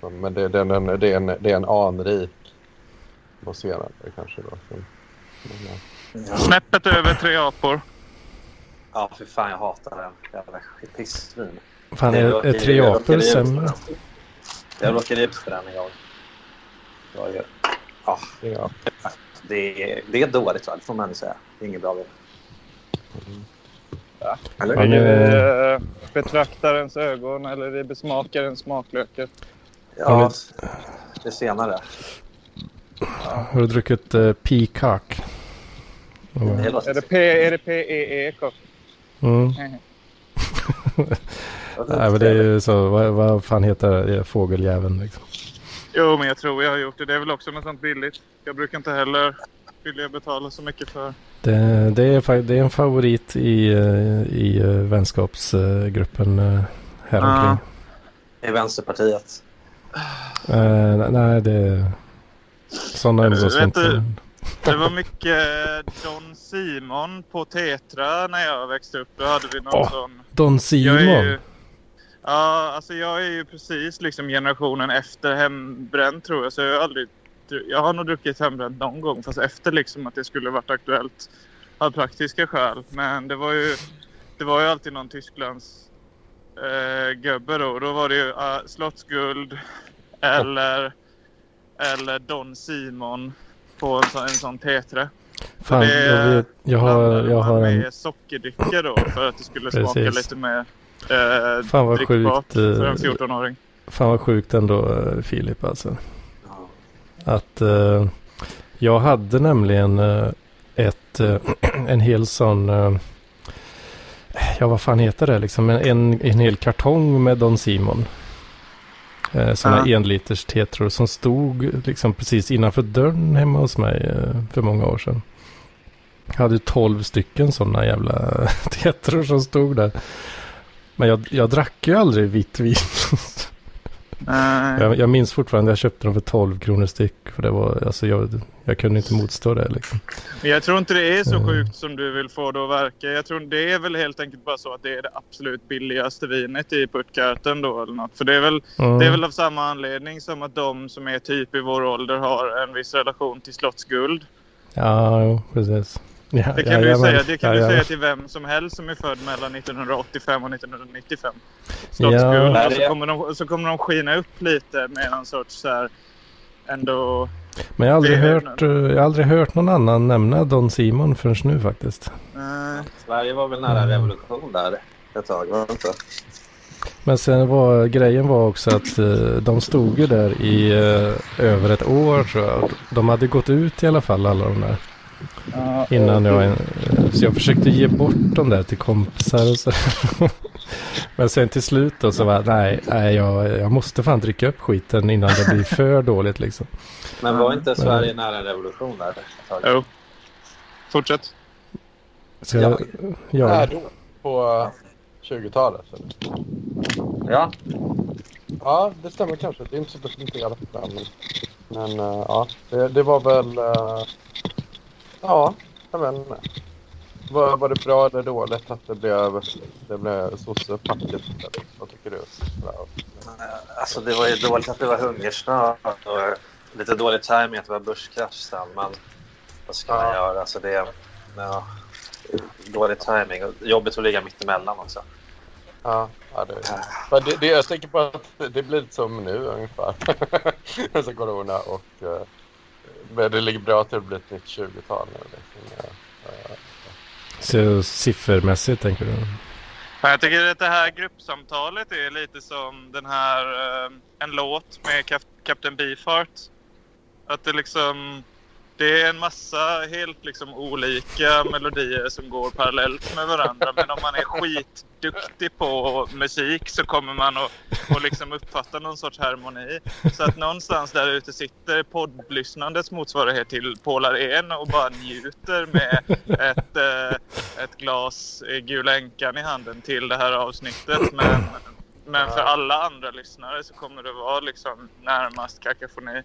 Så, men det, det, är en, det, är en, det är en anrik mousserande kanske då. Så, men, ja. Snäppet över tre apor. Ja, för fan jag hatar den. Jävla pissvin. Fan, Jag är, är jag tre apor sämre? Jag råkade ut för den en gång. Jag gör- Ja, Ja. Det, är, det är dåligt, va? det får man säga. Det är inget bra. Eller? Men, I eh, eh, betraktarens ögon eller i besmakarens smaklökar. Ja, det senare. Har du druckit uh, Peacock? Det låter Är det P- är det P-E-E? kock? Mm. (laughs) Nej, men det är ju så. Vad, vad fan heter det? Fågeljäveln liksom. Jo, men jag tror jag har gjort det. Det är väl också något sånt billigt. Jag brukar inte heller vilja betala så mycket för. Det, det, är, det är en favorit i, eh, i eh, vänskapsgruppen uh, här Ja. omkring. I Vänsterpartiet. Eh, nej, det är sådana umgås vi inte. Det var mycket Don Simon på Tetra när jag växte upp. Då hade vi någon Åh, sån... Don Jag Simon. är ju, ja, alltså jag är ju precis liksom generationen efter hembränt tror jag. Så jag har aldrig... Jag har nog druckit hembränt någon gång fast efter liksom att det skulle varit aktuellt av praktiska skäl. Men det var ju, det var ju alltid någon Tysklands eh, gubbe då. Då var det ju uh, Slottsguld eller, eller Don Simon på en sån, en sån Tetra. Fan, det jag, vet, jag, har, jag har en... med sockerdricka då för att det skulle smaka lite mer eh, Fan vad sjukt, eh, för en 14-åring. fan vad sjukt ändå eh, Filip alltså. Att eh, jag hade nämligen eh, ett, eh, (clears throat) en hel sån, eh, ja vad fan heter det liksom, en, en, en hel kartong med Don Simon. Eh, sådana Ja. enliters tetror som stod liksom precis innanför dörren hemma hos mig eh, för många år sedan. Jag hade 12 stycken sådana jävla (laughs) tetror som stod där. Men jag, jag drack ju aldrig vitt vin. Jag, jag minns fortfarande jag köpte dem för 12 kronor styck. För det var, alltså jag, jag kunde inte motstå det liksom. Men jag tror inte det är så Mm. sjukt som du vill få det att verka. Jag tror det är väl helt enkelt bara så att det är det absolut billigaste vinet i Puttgarten då eller något. För det är väl Mm. Det är väl av samma anledning som att de som är typ i vår ålder har en viss relation till slottsguld. Ja, precis. Ja, Det kan, du, ju jajamän. säga, det kan du säga till vem som helst som är född mellan 1985 och 1995. Slottsguld. Ja. Och så kommer, de, så kommer de skina upp lite med någon sorts så här, ändå... Men jag har, aldrig hört, eh, jag har aldrig hört någon annan nämna Don Simon förrän nu faktiskt. eh, Sverige var väl nära revolution där ett tag, var inte? Men sen var grejen var också att eh, de stod ju där i eh, över ett år tror jag. De hade gått ut i alla fall alla de där. Ja, Innan jag, så jag försökte ge bort dem där till kompisar och så. (laughs) Men sen till slut då så var nej, nej jag, jag måste fan dricka upp skiten innan det blir för dåligt liksom. Men var inte Sverige nära en revolution där? Jo. Fortsätt. Så jag, ja, Här då? På 20-talet? eller? Ja. Ja, det stämmer kanske. Det är inte så där, Men, men eh, ja, det, det var väl... eh, ja, jag vet inte. Var, var det bra eller dåligt att det blev, det blev sossepacket istället? Vad tycker du? Alltså det var ju dåligt att det var hungersnöd och lite dålig timing att det var börskrasch sen. Men vad ska man Ja. göra? Alltså det, ja, dålig timing jobbigt att ligga mitt emellan också. Ja, ja det, men det, det, jag tänker på att det, det blir lite som nu ungefär. (laughs) alltså corona och... Men det ligger bra att det blir ett nytt 20-tal nu. Liksom. så siffermässigt tänker du? Jag tycker att det här gruppsamtalet är lite som den här eh, en låt med Captain Beefheart. Att det liksom det är en massa helt liksom olika melodier som går parallellt med varandra. Men om man är skitduktig på musik så kommer man att, att liksom uppfatta någon sorts harmoni. Så att någonstans där ute sitter poddlyssnandets motsvarighet till Paul Arén och bara njuter med ett, eh, ett glas Gula Änkan i handen till det här avsnittet. Men, men för alla andra lyssnare så kommer det vara liksom närmast kakafoni.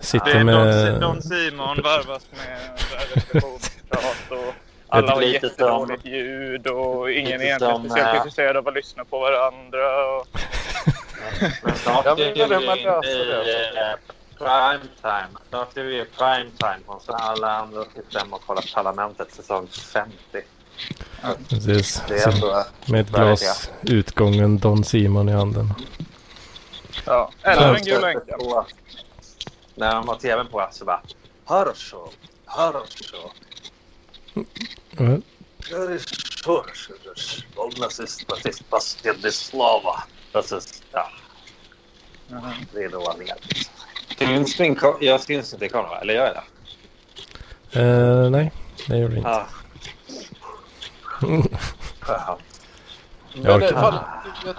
Det Sitter är Don, med... Don Simon varvas med repetitionsprat och (laughs) alla har jättedåligt ljud och ingen lite egentligen som, speciellt eh, intresserad av att lyssna på varandra. Och, (laughs) Men snart Ja, är vi i eh, prime time. Snart är vi i prime time och så alla andra sitter hemma och kollar Parlamentet säsong 50. Precis. Det är Så, ändå... med ett glas utgången Don Simon i handen. ja. Eller en Gula Änkan På- När de har tvn på så bara Хорошо, хорошо. Mm. Хорошо, Volna sista sist последний slava. Alltså, ja, det är dåliga. Syns min ko- Jag syns inte i kameran, eller gör jag det? Eh, nej, det gjorde det inte. (laughs) Ja. Jag det, orkar. fan,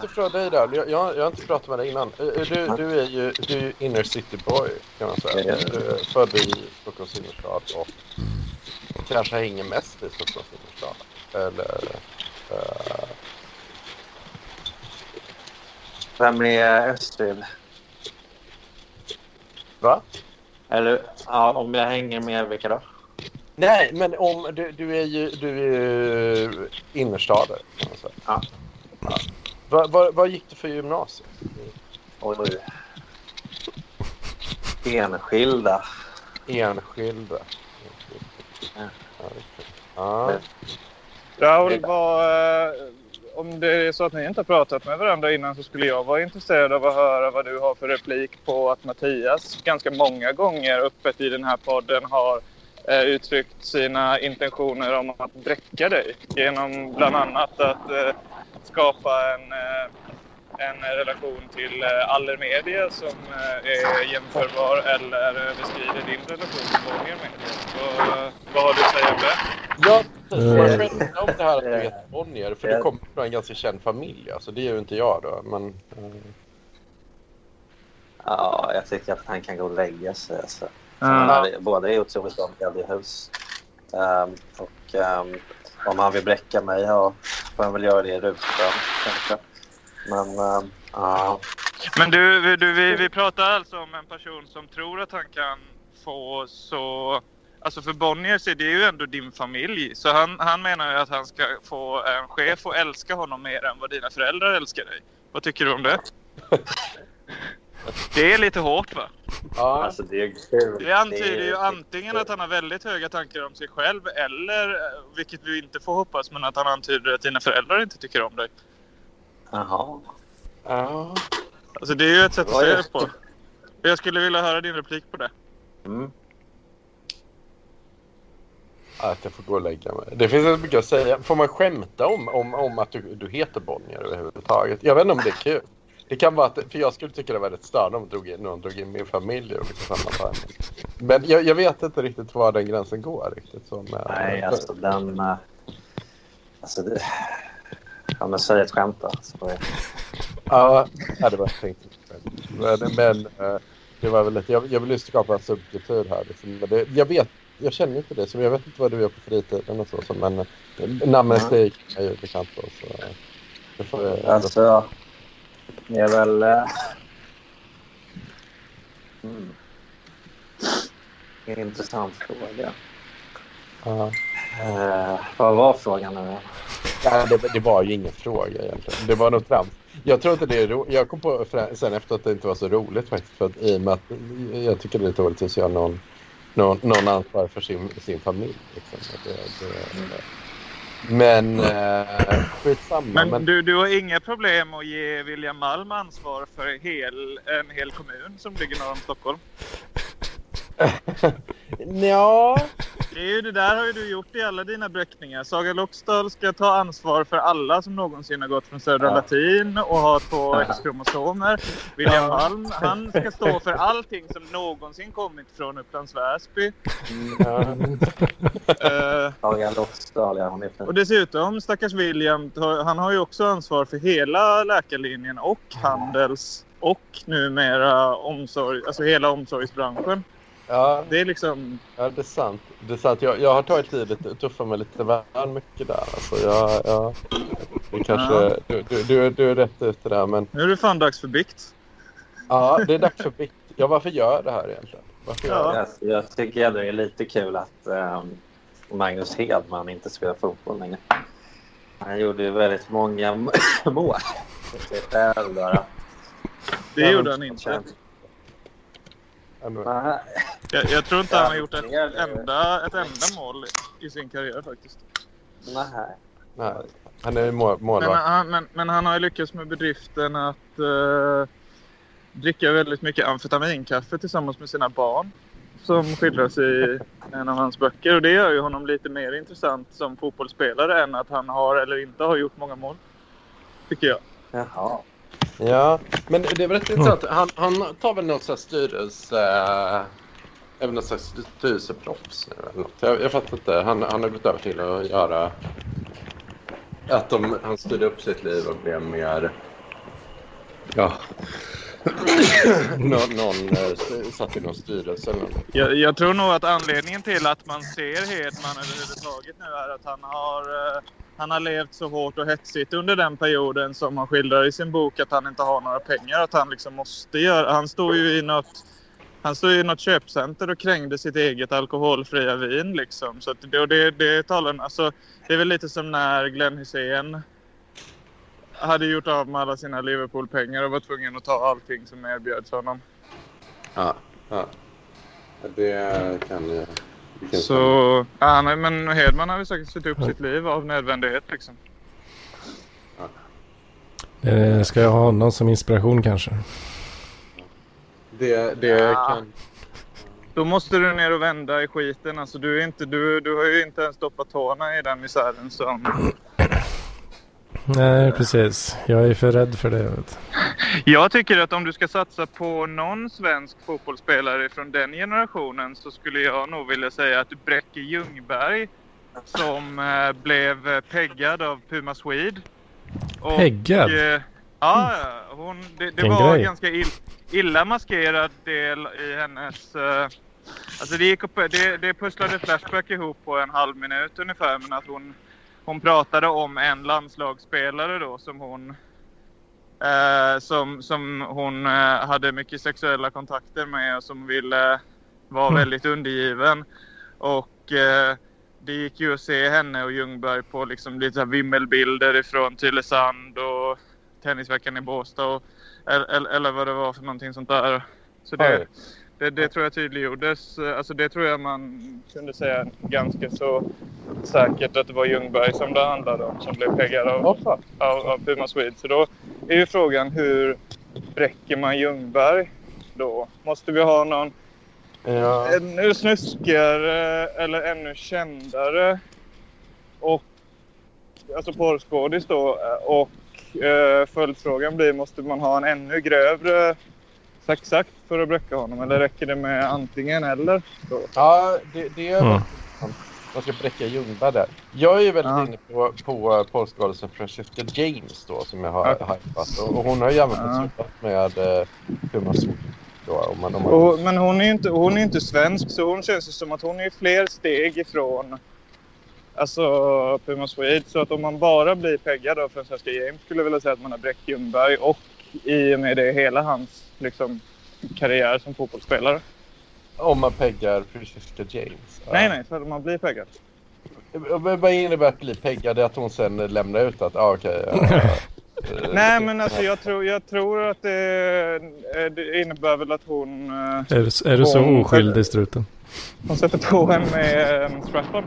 jag fråga dig där. Jag, jag, har inte pratat med dig innan. Eh, Du, du är ju du är inner city boy kan man säga. Ja. Du är född i Stockholms innerstad och kanske hänger mest i Stockholms innerstad. Eller... eh, Vem är Östrid? va? Eller ja, om jag hänger med vilka då? Nej, men om du, du är ju du är ju innerstadare kan man säga. Ja. Ja. Vad vad- vad gick du för gymnasium? Oj. Enskilda. Enskilda. Ja. Ja. Raoul, vad, eh, om det är så att ni inte har pratat med varandra innan så skulle jag vara intresserad av att höra vad du har för replik på att Mattias ganska många gånger öppet i den här podden har eh, uttryckt sina intentioner om att bräcka dig genom bland annat att eh, skapa en, eh, en relation till eh, Allermedia som eh, är jämförbar eller beskriver din relation till Bonnier Media. Vad, vad har du att säga om det? Ja, Mm. skämtar om det här att du heter Bonnier, för du kommer från en ganska känd familj. Alltså, det är ju inte jag då, men... Ja, jag tycker att han kan gå och lägga sig. Alltså. Är, båda är otroligt omgärdade hus. Ehm, och ehm, om han vill bräcka mig ja, får han väl göra det i rutan kanske. Men ehm, ja, Men du, du vi, vi pratar alltså om en person som tror att han kan få så... Alltså för Bonniers är det ju ändå din familj. Så han, han menar ju att han ska få en chef och älska honom mer än vad dina föräldrar älskar dig. Vad tycker du om det? (laughs) Det är lite hårt va? Ja, alltså det är kul. Det antyder ju antingen att han har väldigt höga tankar om sig själv eller, eh, vilket vi inte får hoppas, men att han antyder att dina föräldrar inte tycker om dig. Jaha. ja. Alltså det är ju ett sätt att se det på. Jag skulle vilja höra din replik på det. Mm. Att jag får gå och lägga mig. Det finns inte mycket att säga. Får man skämta om, om, om att du, du heter Bonnier överhuvudtaget? Jag vet inte om det är kul. Det kan vara att, för jag skulle tycka det var väldigt störande om drog in, någon drog in min familj i olika sammanhang. Men jag, jag vet inte riktigt var den gränsen går riktigt. Så med, Nej, alltså den... eh, Alltså det... Ja, men säg ett skämt då. Så Ja, det var tänkt. Men, men eh, det var väl lite, jag, jag vill ju skapa en subkultur här. Liksom. Det, jag vet, jag känner inte det, så jag vet inte vad du gör på fritiden och så. så men eh, namnestik är ju bekant då. Så, eh, det får Alltså, det är väl... eh, Mm. Intressant fråga. ja. Eh, vad var frågan nu? Ja, det, det var ju ingen fråga egentligen. Det var något trams. Jag tror inte det är roligt. Jag kom på sen efter att det inte var så roligt faktiskt. För att, I och med att jag tycker det är lite roligt att se någon, någon, någon ansvar för sin, sin familj. Liksom. Det, det, men eh, skitsamma. Men, Men, du, du har inga problem att ge William Malm ansvar för hel, en hel kommun som ligger norr om Stockholm? (laughs) ja, Det, är ju, det där har ju du gjort i alla dina bräckningar. Saga Loxdal ska ta ansvar för alla som någonsin har gått från Södra Ja. Latin och har två. X-kromosomer. William Ja. Malm, han ska stå för (laughs) allting som någonsin kommit från Upplands Väsby. Eh, Saga Loxdal, ja hon är fin. och dessutom, stackars William, han har ju också ansvar för hela läkarlinjen och Handels och numera omsorg, alltså hela omsorgsbranschen. Ja, Det är liksom... ja, det är sant. Det är sant. Jag, jag har tagit i lite, tuffat mig lite väl mycket där. Alltså, jag, jag, det kanske, Ja. du, du, du, du är rätt ute där. Men Nu är det fan dags för bikt. ja, det är dags för bikt. Ja, varför gör jag det här egentligen? Varför gör jag? Jag, tycker ändå det är lite kul att ehm, Magnus Hedman inte spelar fotboll längre. Han gjorde ju väldigt många (laughs) mål. Det Ja, gjorde han inte. Jag, jag tror inte han har gjort ett enda, ett enda mål i sin karriär faktiskt. Nej. Nej, han är mål, Men målvakt. han, men, men han har ju lyckats med bedriften att eh, dricka väldigt mycket amfetaminkaffe tillsammans med sina barn. Som skildras i (laughs) en av hans böcker. Och det gör ju honom lite mer intressant som fotbollsspelare än att han har eller inte har gjort många mål. Tycker jag. Jaha. Ja, men det är väl rätt intressant. Han, han tar väl något slags styrelse... Äh, även något slags styrelseproffs nu eller något. Jag, jag fattar inte. Han, han har gått över till att göra... Att de, han styrde upp sitt liv och blev mer... Ja. (clears throat) någon, någon eh, satt i någon styrelse eller något. Jag, jag tror nog att anledningen till att man ser Hedman överhuvudtaget nu är att han har, eh, han har levt så hårt och hetsigt under den perioden som han skildrar i sin bok att han inte har några pengar. Att han liksom måste göra... Han står ju i något, han står i något köpcenter och krängde sitt eget alkoholfria vin. Liksom. Så att det, och det, det, talar, alltså, det är väl lite som när Glenn Hysén hade gjort av med alla sina Liverpool-pengar och var tvungen att ta allting som erbjöds honom. Ja, ja. Det kan jag så, ja, är- men Hedman har ju säkert sett upp sitt liv av nödvändighet liksom. Eh, Ska jag ha honom som inspiration kanske? Det, det Ja. kan... Då måste du ner och vända i skiten. Alltså, du, är inte, du, du har ju inte ens stoppat tårna i den misären som... Nej, precis. Jag är för rädd för det. Jag tycker att om du ska satsa på någon svensk fotbollsspelare från den generationen så skulle jag nog vilja säga att Bräcke Ljungberg som eh, blev peggad av Puma Swede. Och, peggad? Eh, ja, hon, det, det var grej. ganska ill, illa maskerad del i hennes... Eh, alltså det, gick upp, det, det pusslade Flashback ihop på en halv minut ungefär men att hon hon pratade om en landslagsspelare då som hon eh, som, som hon eh, hade mycket sexuella kontakter med och som ville vara mm. väldigt undergiven. Och eh, det gick ju att se henne och Ljungberg på liksom lite så vimmelbilder ifrån Tylösand och Tennisveckan i Båstad och, eller, eller vad det var för någonting sånt där. Så det, det, det, tror jag tydliggjordes. Alltså det tror jag man kunde säga ganska så säkert att det var Ljungberg som det handlade om som blev peggad av, av, av Puma Swede. Så då är ju frågan hur bräcker man Ljungberg då? Måste vi ha någon ja. ännu snuskigare eller ännu kändare och alltså porrskådis då och eh, följdfrågan blir måste man ha en ännu grövre exakt för att bräcka honom? Eller räcker det med antingen eller? Då? Ja, det, det är mm. man ska bräcka Ljungberg där. Jag är ju väldigt ja. inne på, på porrskådisen Francesca James då som jag har ja. hypat. Och, och hon har ju även fått ja. med uh, hur man såg då, om man, om man... Och, men hon är ju inte, hon är inte svensk så hon känns ju som att hon är fler steg ifrån Alltså Puma Swede. Så att om man bara blir peggad av Francesca James skulle jag vilja säga att man har bräckt Ljungberg och i och med det hela hans liksom, karriär som fotbollsspelare. Om man peggar Francesca James? Nej, nej, för man blir peggad. Vad innebär att bli peggad? Det är att hon sen lämnar ut att, ah, okej. Okay, ja, (laughs) Nej, men alltså jag tror, jag tror att det, det innebär väl att hon... Är, du, är du så oskyldig, struten? Hon sätter på en med um, strap-on.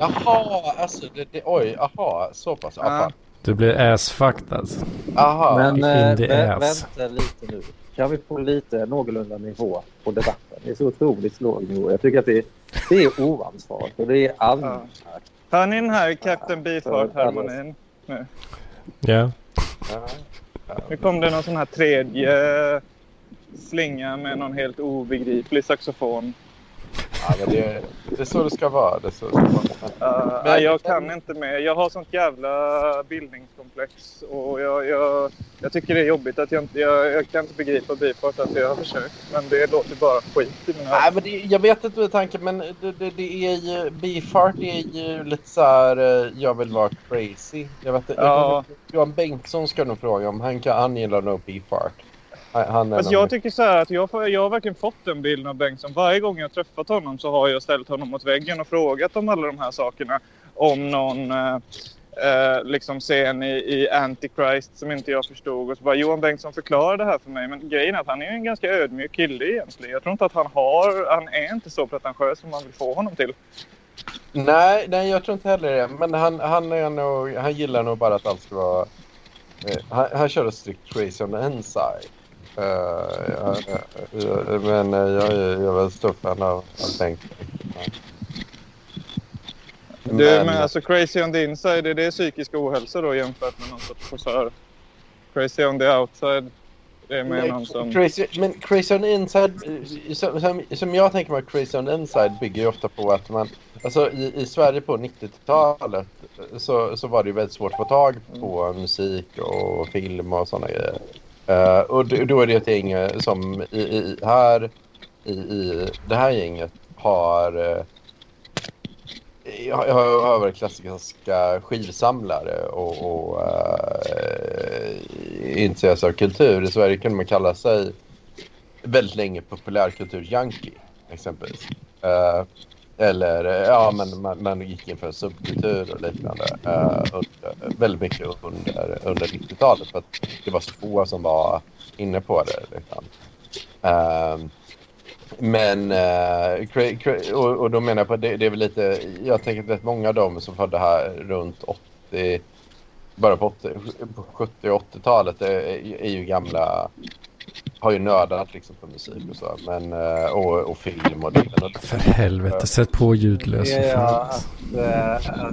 Jaha, alltså det, det, oj, aha, så pass. Ja. Du blir ass-fucked alltså. Aha. Men äh, vä vänta lite nu. Kan vi få lite någorlunda nivå på debatten? Det är så otroligt låg nivå. Jag tycker att det, det är oansvarigt och det är allmänt. Ja. Hör ni den här Captain Beefheart-harmonin? Ja. Nu kom det någon sån här tredje slinga med någon helt obegriplig saxofon. Ja, men det, det är så det ska vara. Det så det ska vara. Uh, men, jag kan inte med. Jag har sånt jävla bildningskomplex. Och jag, jag, jag tycker det är jobbigt att jag inte... Jag, jag kan inte begripa Bifart att jag har försökt. Men det låter bara skit i mina Nej, men det, Jag vet inte med tanken men det, det, det är ju... Bifart är ju lite så här... Eh, jag vill vara crazy. Jag vet inte. Ja. Johan Bengtsson ska nog fråga om han, kan, han gillar nog Bifart. Han alltså jag tycker så här att jag, får, jag har verkligen fått den bilden av Bengtsson. Varje gång jag träffat honom så har jag ställt honom mot väggen och frågat om alla de här sakerna. Om någon eh, eh, liksom scen i, i Antichrist som inte jag förstod. Och så bara Johan Bengtsson förklarade det här för mig. Men grejen är att han är en ganska ödmjuk kille egentligen. Jag tror inte att han har, han är inte så pretentiös som man vill få honom till. Nej, nej jag tror inte heller det. Men han, han, är nog, han gillar nog bara att allt ska vara... Eh, han, han kör strikt crazy on the inside. Uh, ja, ja, men jag är, jag är väl stor fan av Bengt. Men... Du, men alltså crazy on the inside, är det psykisk ohälsa då jämfört med någon sorts posör? Crazy on the outside, det är men, någon som... Crazy, men crazy on the inside, som, som, som jag tänker mig crazy on the inside bygger ju ofta på att man... Alltså i, i Sverige på 90-talet så, så var det ju väldigt svårt att få tag på musik och film och sådana grejer. Uh, och då är det ett gäng eh, som i, i, här i, i det här gänget har uh, jag, har varit klassiska skivsamlare och, och uh, intresserade av kultur. I Sverige kunde man kalla sig väldigt länge populärkultur-junkie exempelvis. Uh, eller eh, ja, men man, man gick in för subkultur och liknande eh, uh, under, eh, väldigt mycket under, under 90-talet för att det var så få som var inne på det. Liksom. Uh, men, uh, och, och, då menar jag på det, det är väl lite, jag tänker att rätt många av dem som födde här runt 80, bara på, 80, på 70 och 80-talet är, är ju gamla har ju nördat liksom på musik och så. Men, eh, och, och film och det. För helvete, sätt på ljudlös. Ja, att, äh,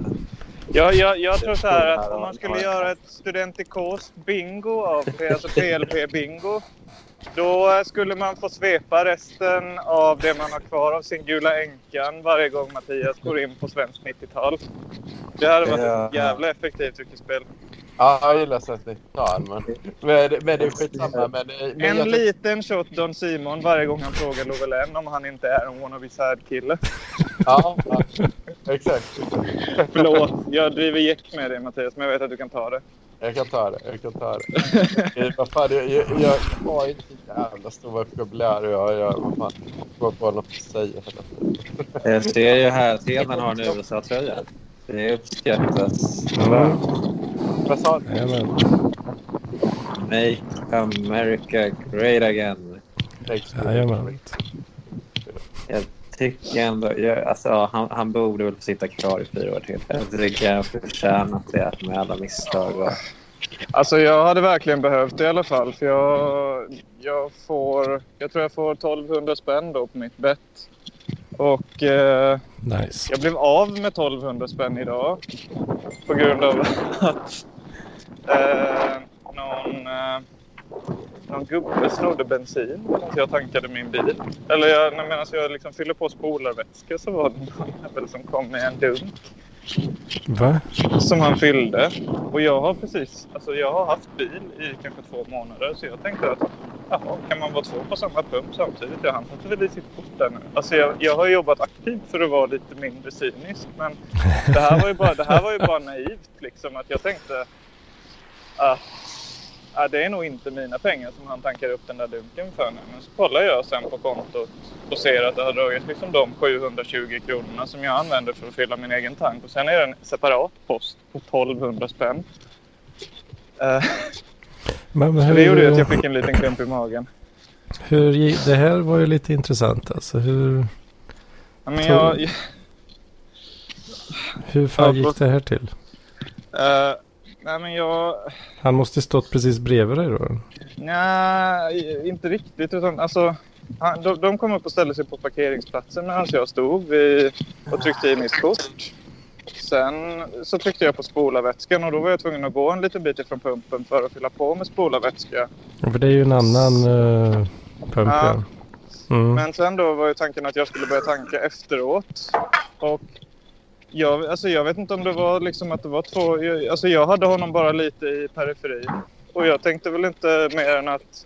Jag, jag, jag tror så här att om man skulle göra ett studentikost bingo av alltså PLP-bingo. Då skulle man få svepa resten av det man har kvar av sin gula änkan varje gång Mattias går in på svenskt 90-tal. Det hade varit Ja. ett jävla effektivt yrkesspel. Ja, jag gillar svenskt 90-tal. Men, men, men det är skitsamma. Men, men En jag- liten shot Don Simon varje gång han frågar Lovelen om han inte är en wannabe sad-kille. Ja, ja, exakt. Förlåt, jag driver jäkt med dig Mattias, men jag vet att du kan ta det. Jag kan ta det. Jag kan ta det. Vad fan, jag, jag, jag har inte så jävla stor vokabulär. Jag, jag, vad fan, går på något att säga. Jag ser ju här att Hedman har en USA-tröja. Det uppskattas. Mm. Vad sa du? Make America great again. Jajamän. Jag tycker ändå... Jag, alltså, ja, han, han borde väl få sitta kvar i fyra år till. Jag tycker han förtjänat det med alla misstag. Och, Alltså jag hade verkligen behövt det i alla fall. För jag, jag får... Jag tror jag får 1200 spänn då på mitt bett. Och eh, Nice. jag blev av med 1200 spänn idag. På grund av (laughs) att eh, någon, eh, någon gubbe snodde bensin medan jag tankade min bil. Eller jag, medan jag liksom fyllde på spolarvätska så var det någon jävel som kom med en dunk. Va? som han fyllde. Och jag har precis, alltså jag har haft bil i kanske två månader så jag tänkte att jaha, kan man vara två på samma pump samtidigt? Ja, han satte väl i sitt kort där nu. Alltså jag, jag har jobbat aktivt för att vara lite mindre cynisk men det här var ju bara, det här var ju bara naivt liksom att jag tänkte att ja, det är nog inte mina pengar som han tankar upp den där dunken för nu. Men så kollar jag sen på kontot och ser att det har dragit liksom de 720 kronorna som jag använder för att fylla min egen tank. Och sen är det en separat post på 1200 spänn. Eh, Men det hur, gjorde ju att jag (laughs) fick en liten klump i magen. hur, det här var ju lite intressant alltså. Hur, Ja, Men jag, hur fan Ja, gick det här till? eh, nej men jag, Han måste stått precis bredvid dig då. nej inte riktigt utan alltså han, de, de kom upp och ställde sig på parkeringsplatsen medan jag stod vid, och tryckte i mitt kort. Sen så tryckte jag på spolarvätskan och då var jag tvungen att gå en liten bit ifrån pumpen för att fylla på med spolarvätska. Ja, För det är ju en annan uh, pump ja. Mm. Men sen då var ju tanken att jag skulle börja tanka efteråt. Och jag, alltså jag vet inte om det var liksom att det var två... Jag, alltså jag hade honom bara lite i periferin. Och jag tänkte väl inte mer än att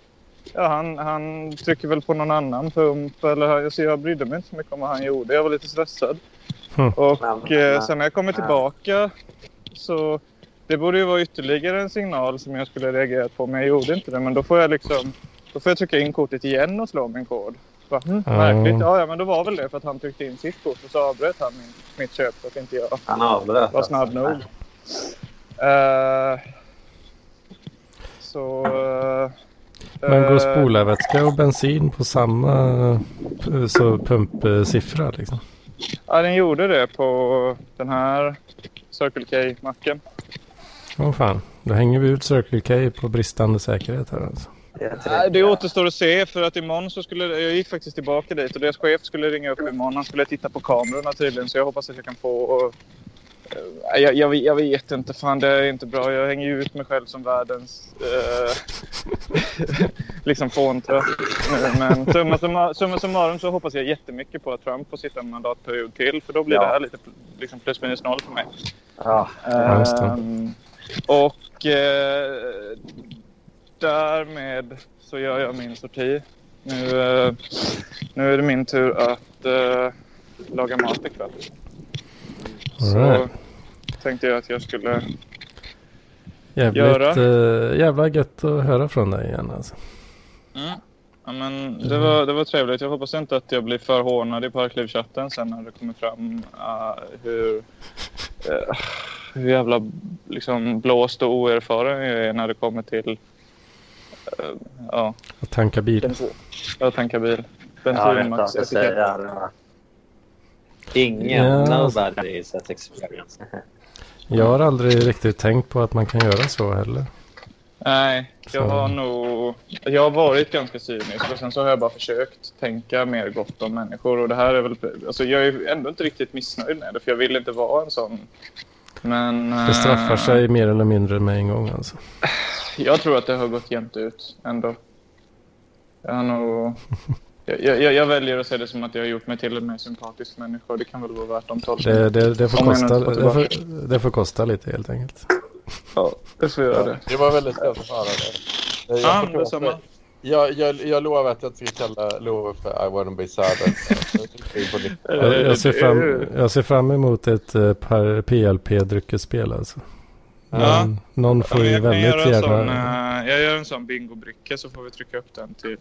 ja, han, han trycker väl på någon annan pump. Eller, alltså jag brydde mig inte så mycket om vad han gjorde. Jag var lite stressad. Mm. Och Men- eh, sen när jag kommer tillbaka så... Det borde ju vara ytterligare en signal som jag skulle reagerat på men jag gjorde inte det. Men då får jag liksom... Då får jag trycka in kortet igen och slå min kod. Va? Mm, Ja. Märkligt. Ja, ja, men då var väl det för att han tryckte in sitt kort och så avbröt han min, mitt köp för att inte jag Han avbröt. var snabb nog. Eh, så... eh, Men går eh, spolarvätska och bensin på samma så pumpsiffra liksom? Ja, den gjorde det på den här Circle K-macken. Åh fan, då hänger vi ut Circle K på bristande säkerhet här alltså. Det återstår att se för att imorgon så skulle jag gick faktiskt tillbaka dit och deras chef skulle ringa upp imorgon. Han skulle titta på kamerorna tydligen så jag hoppas att jag kan få... eh, jag, jag, jag vet inte, fan det är inte bra. Jag hänger ju ut mig själv som världens eh, (laughs) liksom fåntrött nu. Men summa, summa, summa summarum så hoppas jag jättemycket på att Trump får sitta en mandatperiod till för då blir Ja. det här lite liksom plus minus noll för mig. Ja. Ehm, och eh, därmed så gör jag min sorti. Nu, eh, nu är det min tur att eh, laga mat ikväll. Så Alright. tänkte jag att jag skulle... Jävligt, Göra. uh, jävla gött att höra från dig igen alltså. Mm. Ja, men det, var, det var trevligt. Jag hoppas inte att jag blir för hånad i Parklivchatten sen när det kommer fram eh, hur, eh, hur jävla liksom, blåst och oerfaren jag är när det kommer till ja, Att tanka bil. bensin. Jag tankar bil. ja Bensinmax att säga. Ingen, Ja. nobody is that experience. Jag har aldrig riktigt tänkt på att man kan göra så heller. Nej, jag Så- har nog... Jag har varit ganska cynisk och sen så har jag bara försökt tänka mer gott om människor. Och det här är väl... Alltså jag är ändå inte riktigt missnöjd med det för jag vill inte vara en sån Men... Det straffar eh, sig mer eller mindre med en gång alltså. Jag tror att det har gått jämnt ut ändå. Jag har nog... Jag, jag, jag väljer att se det som att jag har gjort mig till en mer sympatisk människa. Det kan väl vara värt de tolkningarna. Det, det, det, får, jag kosta, det, får, det får kosta lite helt enkelt. Ja, det får göra Ja, det. det var väldigt snällt att höra det. Jag, Ja, förstår detsamma. att- jag, jag, jag lovar att jag ska kalla Love för I wanna be sad. Jag, jag, ser fram, jag ser fram emot ett uh, PLP-dryckesspel alltså. Ja. Någon får ju väldigt gärna... sån, eh, jag gör en sån bingobricka så får vi trycka upp den till...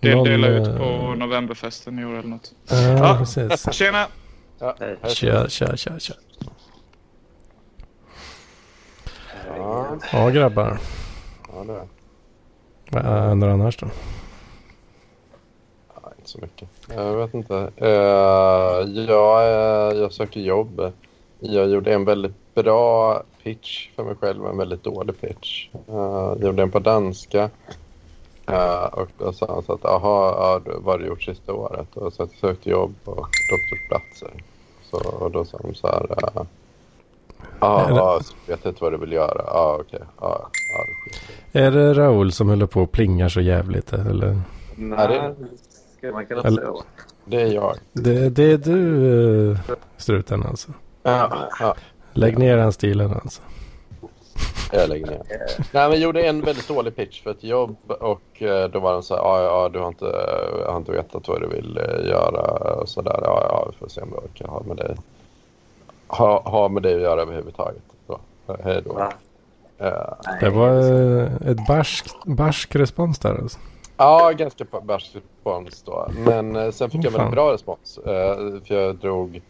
Del, någon, dela ut eh, på novemberfesten i år eller något. Ja, Ja. precis. Tjena! Ja. Tja, tja, tja, tja. Ja, Ja, grabbar. ja, det är. Vad händer annars då? Ja, inte så mycket. Jag vet inte. Uh, jag, eh, jag söker jobb. Jag gjorde en väldigt bra pitch för mig själv, en väldigt dålig pitch. Uh, jag gjorde en på danska. Uh, och då sa han så att, jaha, ja, vad har du gjort sista året? Och så att jag sökte jobb och doktorsplatser. Så, och då sa de så här, uh, ja, ja, så vet inte vad du vill göra. Ja, okej. Ja, det skiter jag i. Är det Raoul som håller på och plingar så jävligt eller? Nej, det- ska man kunna Eller- tro. Det är jag. Det, det är du, uh, struten alltså. Ja, ja. Lägg ner den stilen alltså. Jag lägger ner. Nej, men gjorde en väldigt dålig pitch för ett jobb och eh, då var den så här, ja, ja, du har inte, jag har inte vetat vad du vill eh, göra och så där. Ja, ja, vi får se om jag orkar ha med dig, ha, ha med dig att göra överhuvudtaget. Så, eh, hej då. Va? Eh, Nej, Det var uh, ett barsk, barsk respons där alltså. ja, ganska barsk respons då. Men eh, sen fick Åh, jag fan. väldigt bra respons. eh, för jag drog,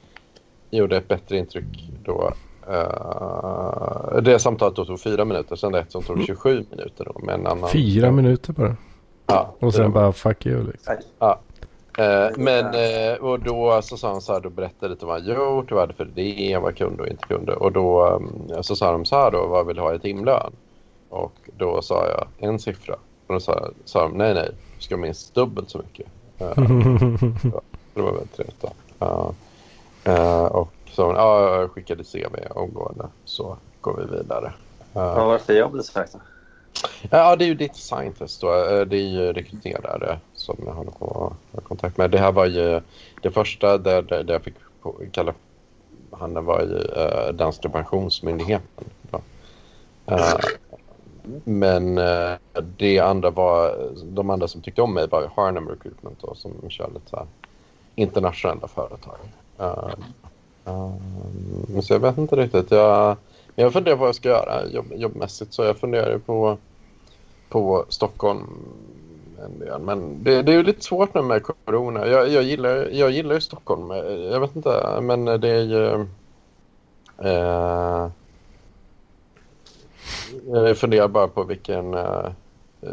gjorde ett bättre intryck då. Eh, det samtalet då tog fyra minuter, sen det ett som tog 27 minuter då med en annan. Fyra minuter bara. Ja, Och sen bara fuck you liksom. Eh, men eh, och då så sa han så här, då berättade lite vad han gjort, vad hade för idé, vad kunde och inte kunde. Och då eh, så sa de så här då, vad vill du ha i timlön? Och då sa jag en siffra. Och då sa, sa de, nej nej, du ska minst dubbelt så mycket. Eh, (laughs) så det var väldigt trevligt då. Ja. Eh, och så ja, jag skickade CV omgående, så går vi vidare. Eh, Vad var det för jobb du sökte? Ja, det är ju data scientist då. Det är ju rekryterare som jag håller på att ha kontakt med. Det här var ju det första där, där, där jag fick kalla han var ju eh, uh, Danska pensionsmyndigheten. Då. Eh, men uh, det andra var, de andra som tyckte om mig var Harnum Recruitment då, som kör lite så här internationella företag. Uh, um, så jag vet inte riktigt. Jag, jag funderar på vad jag ska göra jobb, jobbmässigt så jag funderar ju på på Stockholm del. Men det, det är ju lite svårt nu med corona. Jag, jag, gillar, jag gillar ju Stockholm. Jag vet inte, men det är ju... Eh, jag funderar bara på vilken... Eh,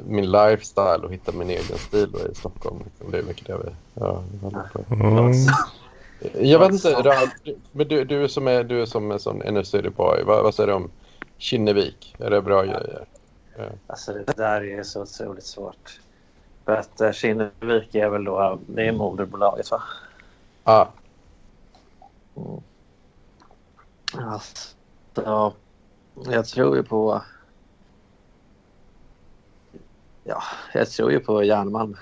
min lifestyle och hitta min egen stil i Stockholm. Liksom. Det är mycket det vi... Ja. Mm. Jag vet inte, Ra- men du, du, som är, du är som en sån inner city boy. Vad, vad säger du om Kinnevik? Är det bra grejer? Alltså det där är så otroligt svårt. För att eh, Kinnevik är väl då, det är moderbolaget va? Ah, Alltså, jag tror ju på... Ja, jag tror ju på järnmalm.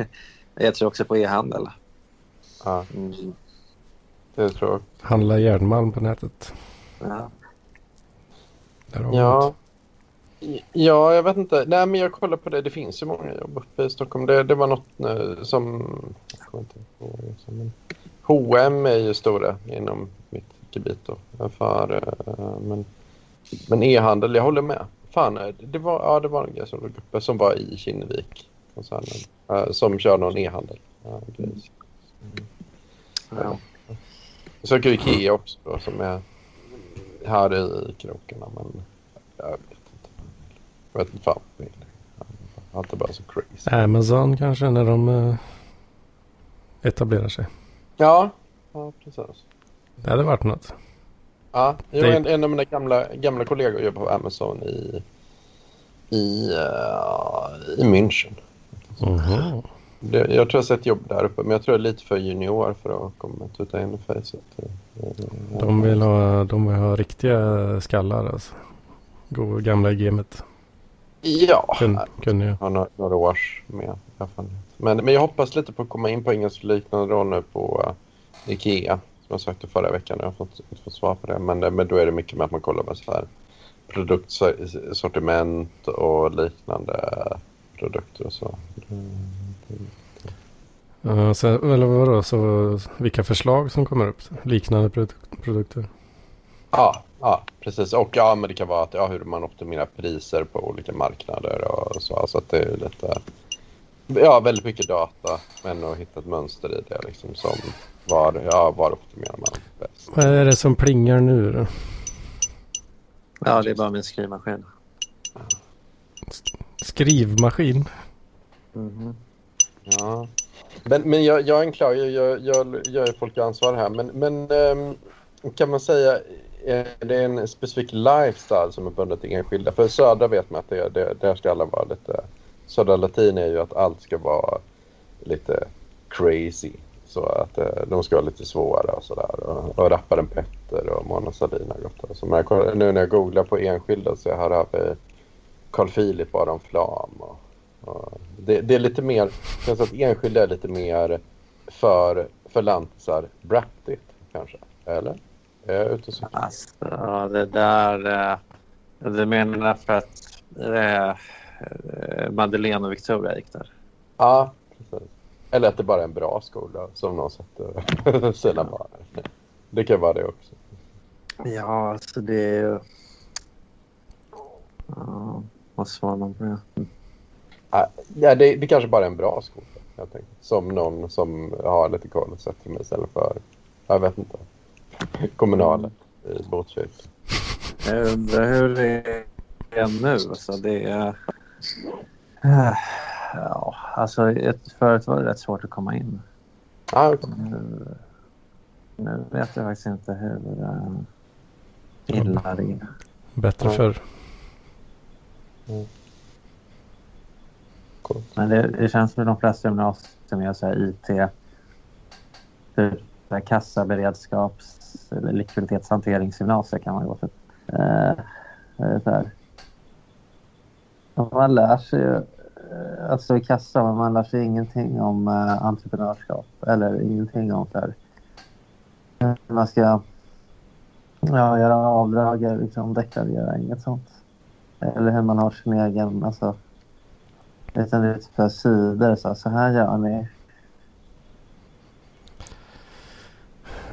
(laughs) jag tror också på e-handel. ah, Mm. det tror jag. Handla järnmalm på nätet. Ja. Där har vi Ja. Ja, jag vet inte. Nej, men jag kollar på det. Det finns ju många jobb uppe i Stockholm. Det, det var något eh, som... Jag kommer inte men H&M är ju stora inom mitt gebit då. För, eh, men men e-handel, jag håller med. Fan, eh, det var, ja, det var en grej som låg uppe som var i Kinnevik. Koncernen, som kör någon e-handel. Ja, grej. Ja. Jag söker Ikea också då, som är här i krokarna. Men jag vet inte. Fan. Allt är bara så crazy. Amazon kanske när de eh, etablerar sig. Ja, ja precis. Det hade varit något. Ja, jo, en, en av mina gamla, gamla kollegor jobbar på Amazon i, i, uh, i München. Mhm. Det, jag tror jag har sett jobb där uppe, men jag tror jag är lite för junior för att komma tuta in i facet. De vill ha, de vill ha riktiga skallar alltså. Gå gamla gamet. Ja, Kun, kunde jag. har några, några års med erfarenhet. Men, men jag hoppas lite på att komma in på engelsk liknande roll nu på uh, Ikea. Som jag sökte förra veckan. Jag har fått, inte fått svar på det. Men, men då är det mycket med att man kollar med så här produktsortiment och liknande produkter och så. Uh, så, eller vadå, så vilka förslag som kommer upp? Liknande produk- produkter? Ja, ja, precis. Och ja, men det kan vara att, ja, hur man optimerar priser på olika marknader och så. Alltså att det är lite, ja, väldigt mycket data, men att hitta ett mönster i det liksom som var, ja, var optimerar man bäst. Vad är det som plingar nu då? Ja, det är bara min skrivmaskin. Skrivmaskin? Mhm. Ja. Men, men jag, jag anklagar, jag, jag, jag gör ju folk ansvar här, men, men ehm, kan man säga, Eh, är det en specifik lifestyle som är bunden till enskilda? För södra vet man att det, det, där ska alla vara lite, södra latin är ju att allt ska vara lite crazy. Så att eh, de ska vara lite svåra och sådär. Och, och rapparen Petter och Mona Sahlin har gått där. Så men jag, nu när jag googlar på enskilda så här har vi Carl Philip, och Adam Flam och och det, det är lite mer, det känns att enskilda är lite mer för, för lantisar brattigt kanske, eller? Är jag ute och cyklar? Alltså, det där... eh, Du menar för att eh, Madeleine och Victoria gick där? Ja, precis. Eller att det bara är en bra skola som någon sätter (laughs) sina barn. Det kan vara det också. Ja, alltså det är ju... Ja, vad svarar man på det? Ja, det, det kanske bara är en bra skola, helt enkelt. Som någon som har lite koll sätter mig istället för, jag vet inte, kommunalen i Botkyrka. Jag undrar hur det är nu. Alltså det är... Eh, Ja, alltså ett, förut var det rätt svårt att komma in. Ja, okej. Nu, nu vet jag faktiskt inte hur uh, illa det är. Bättre Ja. förr. Cool. Men det, det känns som de flesta gymnasier är så här IT, typ så eller likviditetshanteringsgymnasier kan man gå till. Eh, eh så här. Man lär sig ju eh, alltså i kassa, men man lär sig ingenting om eh, entreprenörskap eller ingenting om så här, hur man ska ja, göra avdrag, eller liksom deklarera, inget sånt. Eller hur man har sin egen, alltså utan det är typ så här sidor. Så, här, så här gör ni.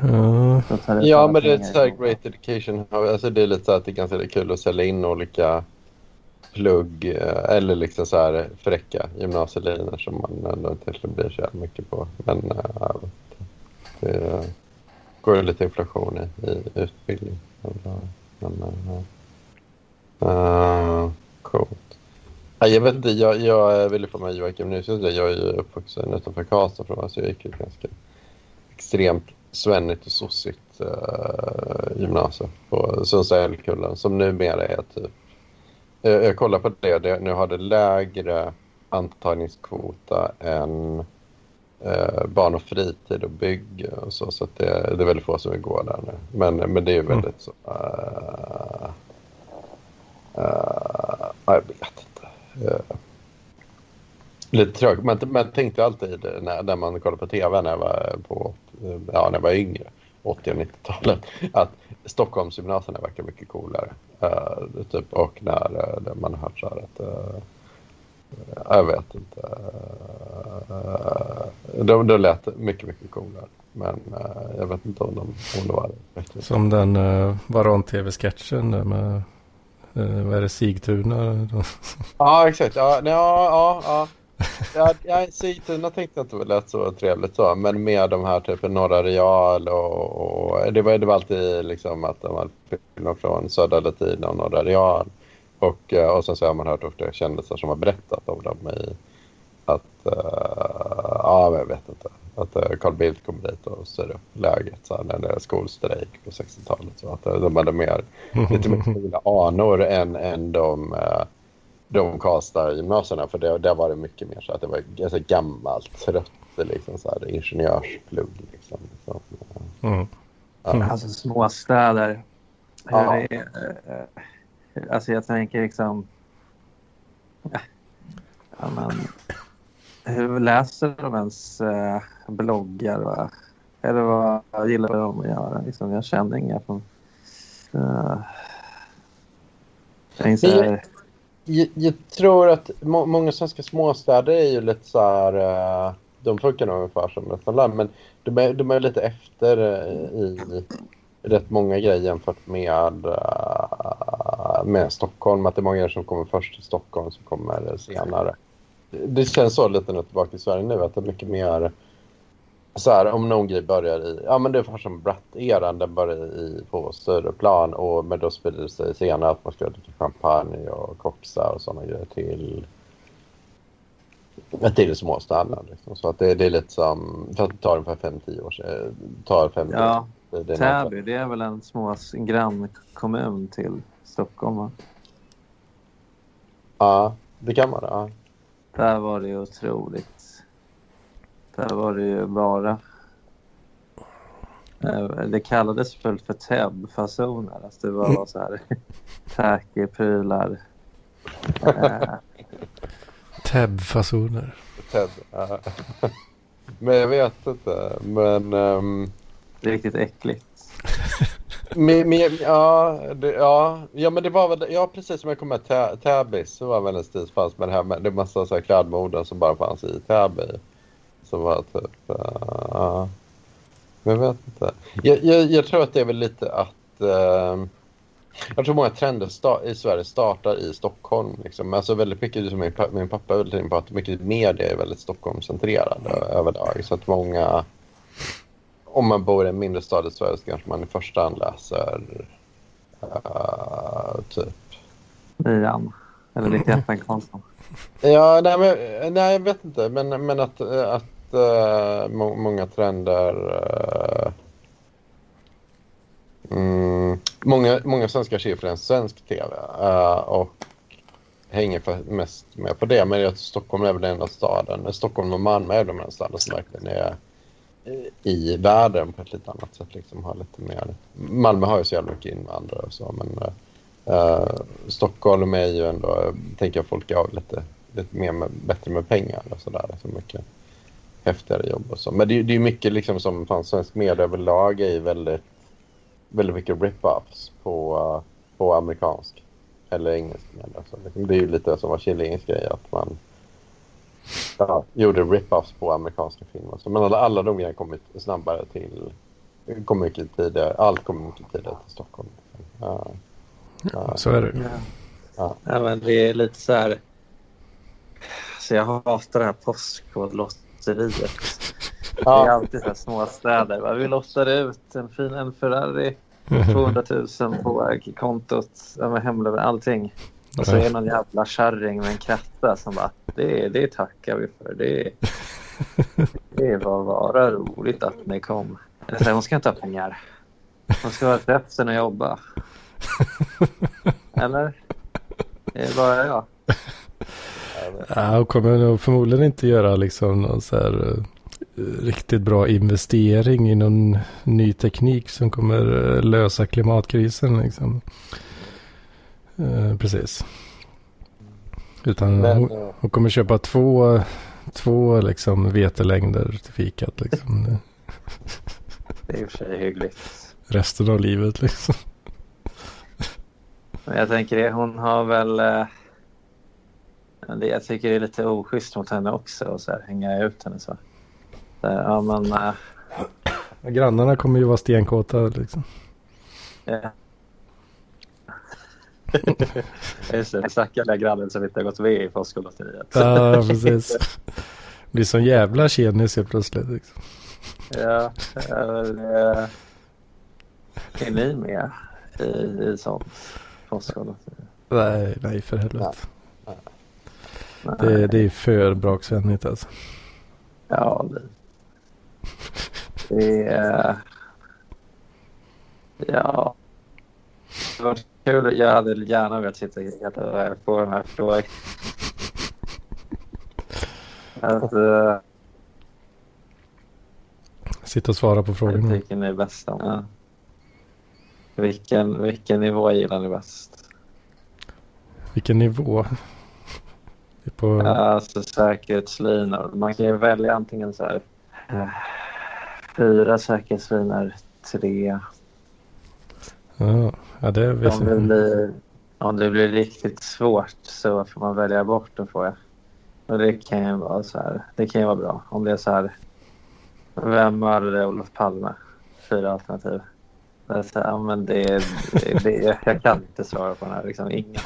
Det Ja, men det är så här great education. Alltså det är lite så att det är ganska kul att sälja in olika plugg eh, eller liksom så här fräcka gymnasielinjer som man ändå inte blir så mycket på. Men inte. det går ju lite inflation i, i utbildning. Men, eh, eh, eh, coolt. Jag vet inte, jag, jag ville få med Joakim Nyström. Jag är ju uppvuxen utanför Karlstad från så jag gick ju ganska extremt svennigt och sossigt uh, gymnasium på Sundsvall-Älvkullen som numera är typ... Uh, jag kollar på det, det, nu har det lägre antagningskvota än uh, barn och fritid och bygg och så, så det, det är väldigt få som vill gå där nu. Men, men det är Mm. väldigt så... Uh, uh, jag vet inte. Uh, Lite trögt. Man, man tänkte alltid när, när man kollade på tv när jag var, på, ja, när jag var yngre, 80 och 90-talet, att Stockholmsgymnasierna verkar mycket coolare. Uh, typ, och när uh, man har hört så här att uh, jag vet inte. Uh, de, de lät mycket, mycket coolare. Men jag vet inte om de, om det var det. som den uh, Varan-tv-sketchen där med, vad är det, Sigtuna? Ja, exakt. Ja, nej, ja, ja, ja. Ja, Sigtuna tänkte jag inte lät så trevligt så, men med de här typen Norra Real och, och det, var, det var alltid liksom att de hade filmer från Södra Latina och Norra Real. Och, eh, och sen så har man hört ofta kändisar som har berättat om dem i att, uh, ja jag vet inte, att uh, Carl Bildt kom dit och styrde upp läget så här, när det är skolstrejk på 60-talet. Så att uh, de hade mer, lite mer anor än, än de uh, de Karlstad-gymnasierna. För det, där var det mycket mer så att det var ganska gammalt, trött liksom så här, ingenjörsplugg. Liksom, så, Mm. ja. Alltså småstäder. Ja. är, eh, alltså jag tänker liksom... Ja, men, hur läser de ens eh, bloggar? Va? Eller vad gillar de att göra? Liksom, jag känner inga från... Uh, jag inser, Men jag, jag tror att må, många svenska småstäder är ju lite så här... Eh, de funkar nog ungefär som resten av men de är, de är lite efter eh, i rätt många grejer jämfört med, eh, med Stockholm. Att det är många som kommer först till Stockholm som kommer senare. Det känns så lite nu tillbaka till Sverige nu att det är mycket mer så här, om någon grej börjar i, ja men det var som Bratt-eran, den började i, på större plan och men då spelade det sig senare att man skulle dricka champagne och koxa och sådana grejer till till småstäderna liksom. Så att det, det är lite som, för att det tar ungefär 5-10 år sedan, tar 5 ja, år. Det är Täby, det är väl en små grannkommun till Stockholm? Va? Ja, det kan man. Ja. Där var det otroligt. Där var det ju bara... Eh, Det kallades väl för TEB-fasoner. Alltså det var så här (laughs) tacky prylar. Eh. Ted, ja. Men jag vet inte. Men, ehm, riktigt äckligt. (laughs) men, men ja, det, ja, ja, men det var väl, ja precis som jag kommer med Täbys så var väl en stil fanns med det här med det är massa så här klädmoden som bara fanns i Täby. Som var typ, uh, jag vet inte. Jag, jag, jag tror att det är väl lite att ehm, jag tror många trender i Sverige startar i Stockholm. Liksom. Alltså väldigt mycket, liksom min, pa- min pappa är väldigt inne på att mycket media är väldigt Stockholmscentrerade överlag. Så att många, om man bor i en mindre stad i Sverige så kanske man i första hand läser uh, typ Nian. Eller lite (laughs) FN Karlsson. Ja, nej, men, nej jag vet inte. Men, men att, eh, att eh, må, många trender... eh, mm, många, många svenskar ser främst svensk tv eh, och hänger för, mest med på det. Men jag tror Stockholm är väl den enda staden. Eh, Stockholm och Malmö är de enda städerna som verkligen är i världen på ett lite annat sätt. Liksom, har lite mer. Malmö har ju så jävla mycket invandrare och så. Men, eh, Uh, Stockholm är ju ändå, tänker jag, folk har lite, lite mer med, bättre med pengar och sådär. Så mycket häftigare jobb och så. Men det, är- det är mycket liksom som fan, svensk media överlag är ju väldigt, väldigt mycket rip-offs på, på amerikansk eller engelsk media. Så liksom, det är ju lite som var Killings grej att man ja, gjorde rip-offs på amerikanska filmer. Så, men alla, alla de grejerna kommit snabbare till, kom mycket tidigare, allt kom mycket tidigare till Stockholm. Ja. Ja. Så är det. Ja. Ja. Ja, men det är lite så här... Så jag hatar det här postkodlotteriet. (laughs) Det är Ja. alltid så här små städer. va? Vi lottar ut en fin en Ferrari, (laughs) 200 000 på kontot, ja, med hemlever, allting. Och så är det någon jävla kärring med en kratta som bara, det, det tackar vi för. Det, (laughs) det var bara roligt att ni kom. Säger, hon ska inte ha pengar. Hon ska vara rättsen och jobba. Eller? Det är bara jag. Ja, och kommer nog förmodligen inte göra liksom någon så här eh, riktigt bra investering i någon ny teknik som kommer eh, lösa klimatkrisen. Liksom. Eh, precis. Utan Men, hon, hon kommer köpa två, två liksom vetelängder till fikat. Liksom. (laughs) Det är i och för sig hyggligt. Resten av livet liksom. Men jag tänker det, hon har väl... Eh, det, jag tycker det är lite oschysst mot henne också och så här, hänga ut henne så. så här, ja men... Eh, (coughs) Grannarna kommer ju vara stenkåta liksom. eh. (laughs) Just det, stackars lilla grannen som inte har gått med i Postkodlotteriet. Ja, precis. Det blir sån jävla tjenis helt plötsligt. Liksom. ja, eh, är ni med i, i sånt Postkodlotteriet? Nej, nej för helvete. Nej. Det, det är för braksvänligt alltså. Ja, det, det är... Ja. Det var kul. Jag hade gärna velat sitta helt på den här frågan. Att, uh, Sitta och svara på frågorna. Vilken är bäst? Ja. Vilken, vilken nivå gillar ni bäst? Vilken nivå? På... Alltså säkerhetslinor. Man kan ju välja antingen så här. Uh, fyra säkerhetslinor, tre. Ja, ja det om, det blir, om det blir riktigt svårt så får man välja bort och få. Och det kan ju vara så här. Det kan ju vara bra om det är så här. Vem mördade Olof Palme? Fyra alternativ. Så här, men det, det, det, jag kan inte svara på den här. Liksom, ingen.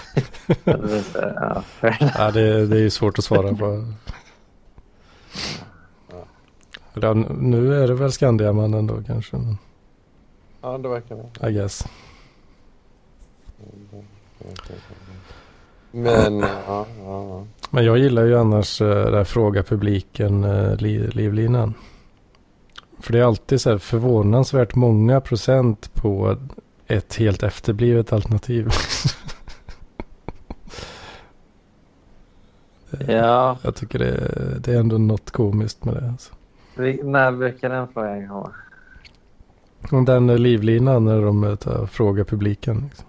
Ja. (laughs) ja, det, det är ju svårt att svara på. Ja, nu är det väl Skandiamannen då kanske. Men... Ja, det verkar det. I guess. Men, ja, ja. Men jag gillar ju annars uh, där fråga publiken uh, li livlinan. För det är alltid så här förvånansvärt många procent på ett helt efterblivet alternativ. (laughs) ja. Jag tycker det, det är ändå något komiskt med det. Alltså. När brukar den frågan komma? Den livlinan när de tar, frågar publiken. Liksom.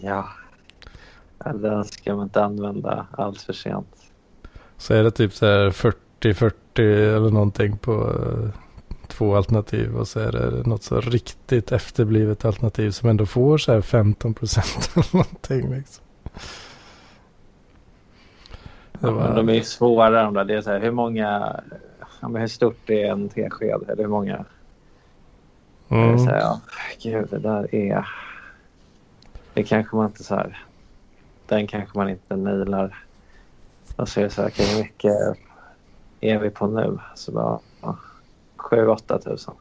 Ja. Den ska man inte använda alls för sent. Så är det typ så här 40-40 eller någonting på uh, två alternativ. Och så är det något så riktigt efterblivet alternativ som ändå får så här 15 procent (laughs) eller någonting. Liksom. Var... De är ju svåra de där. Det är så här, hur många ja, hur stort är en tesked? Eller hur många? Mm. Så här, ja, gud, det där är... Det kanske man inte så här... Den kanske man inte nailar. Och så är det så här, okay, hur mycket är vi på nu? Så bara, ja, 7-8 tusen.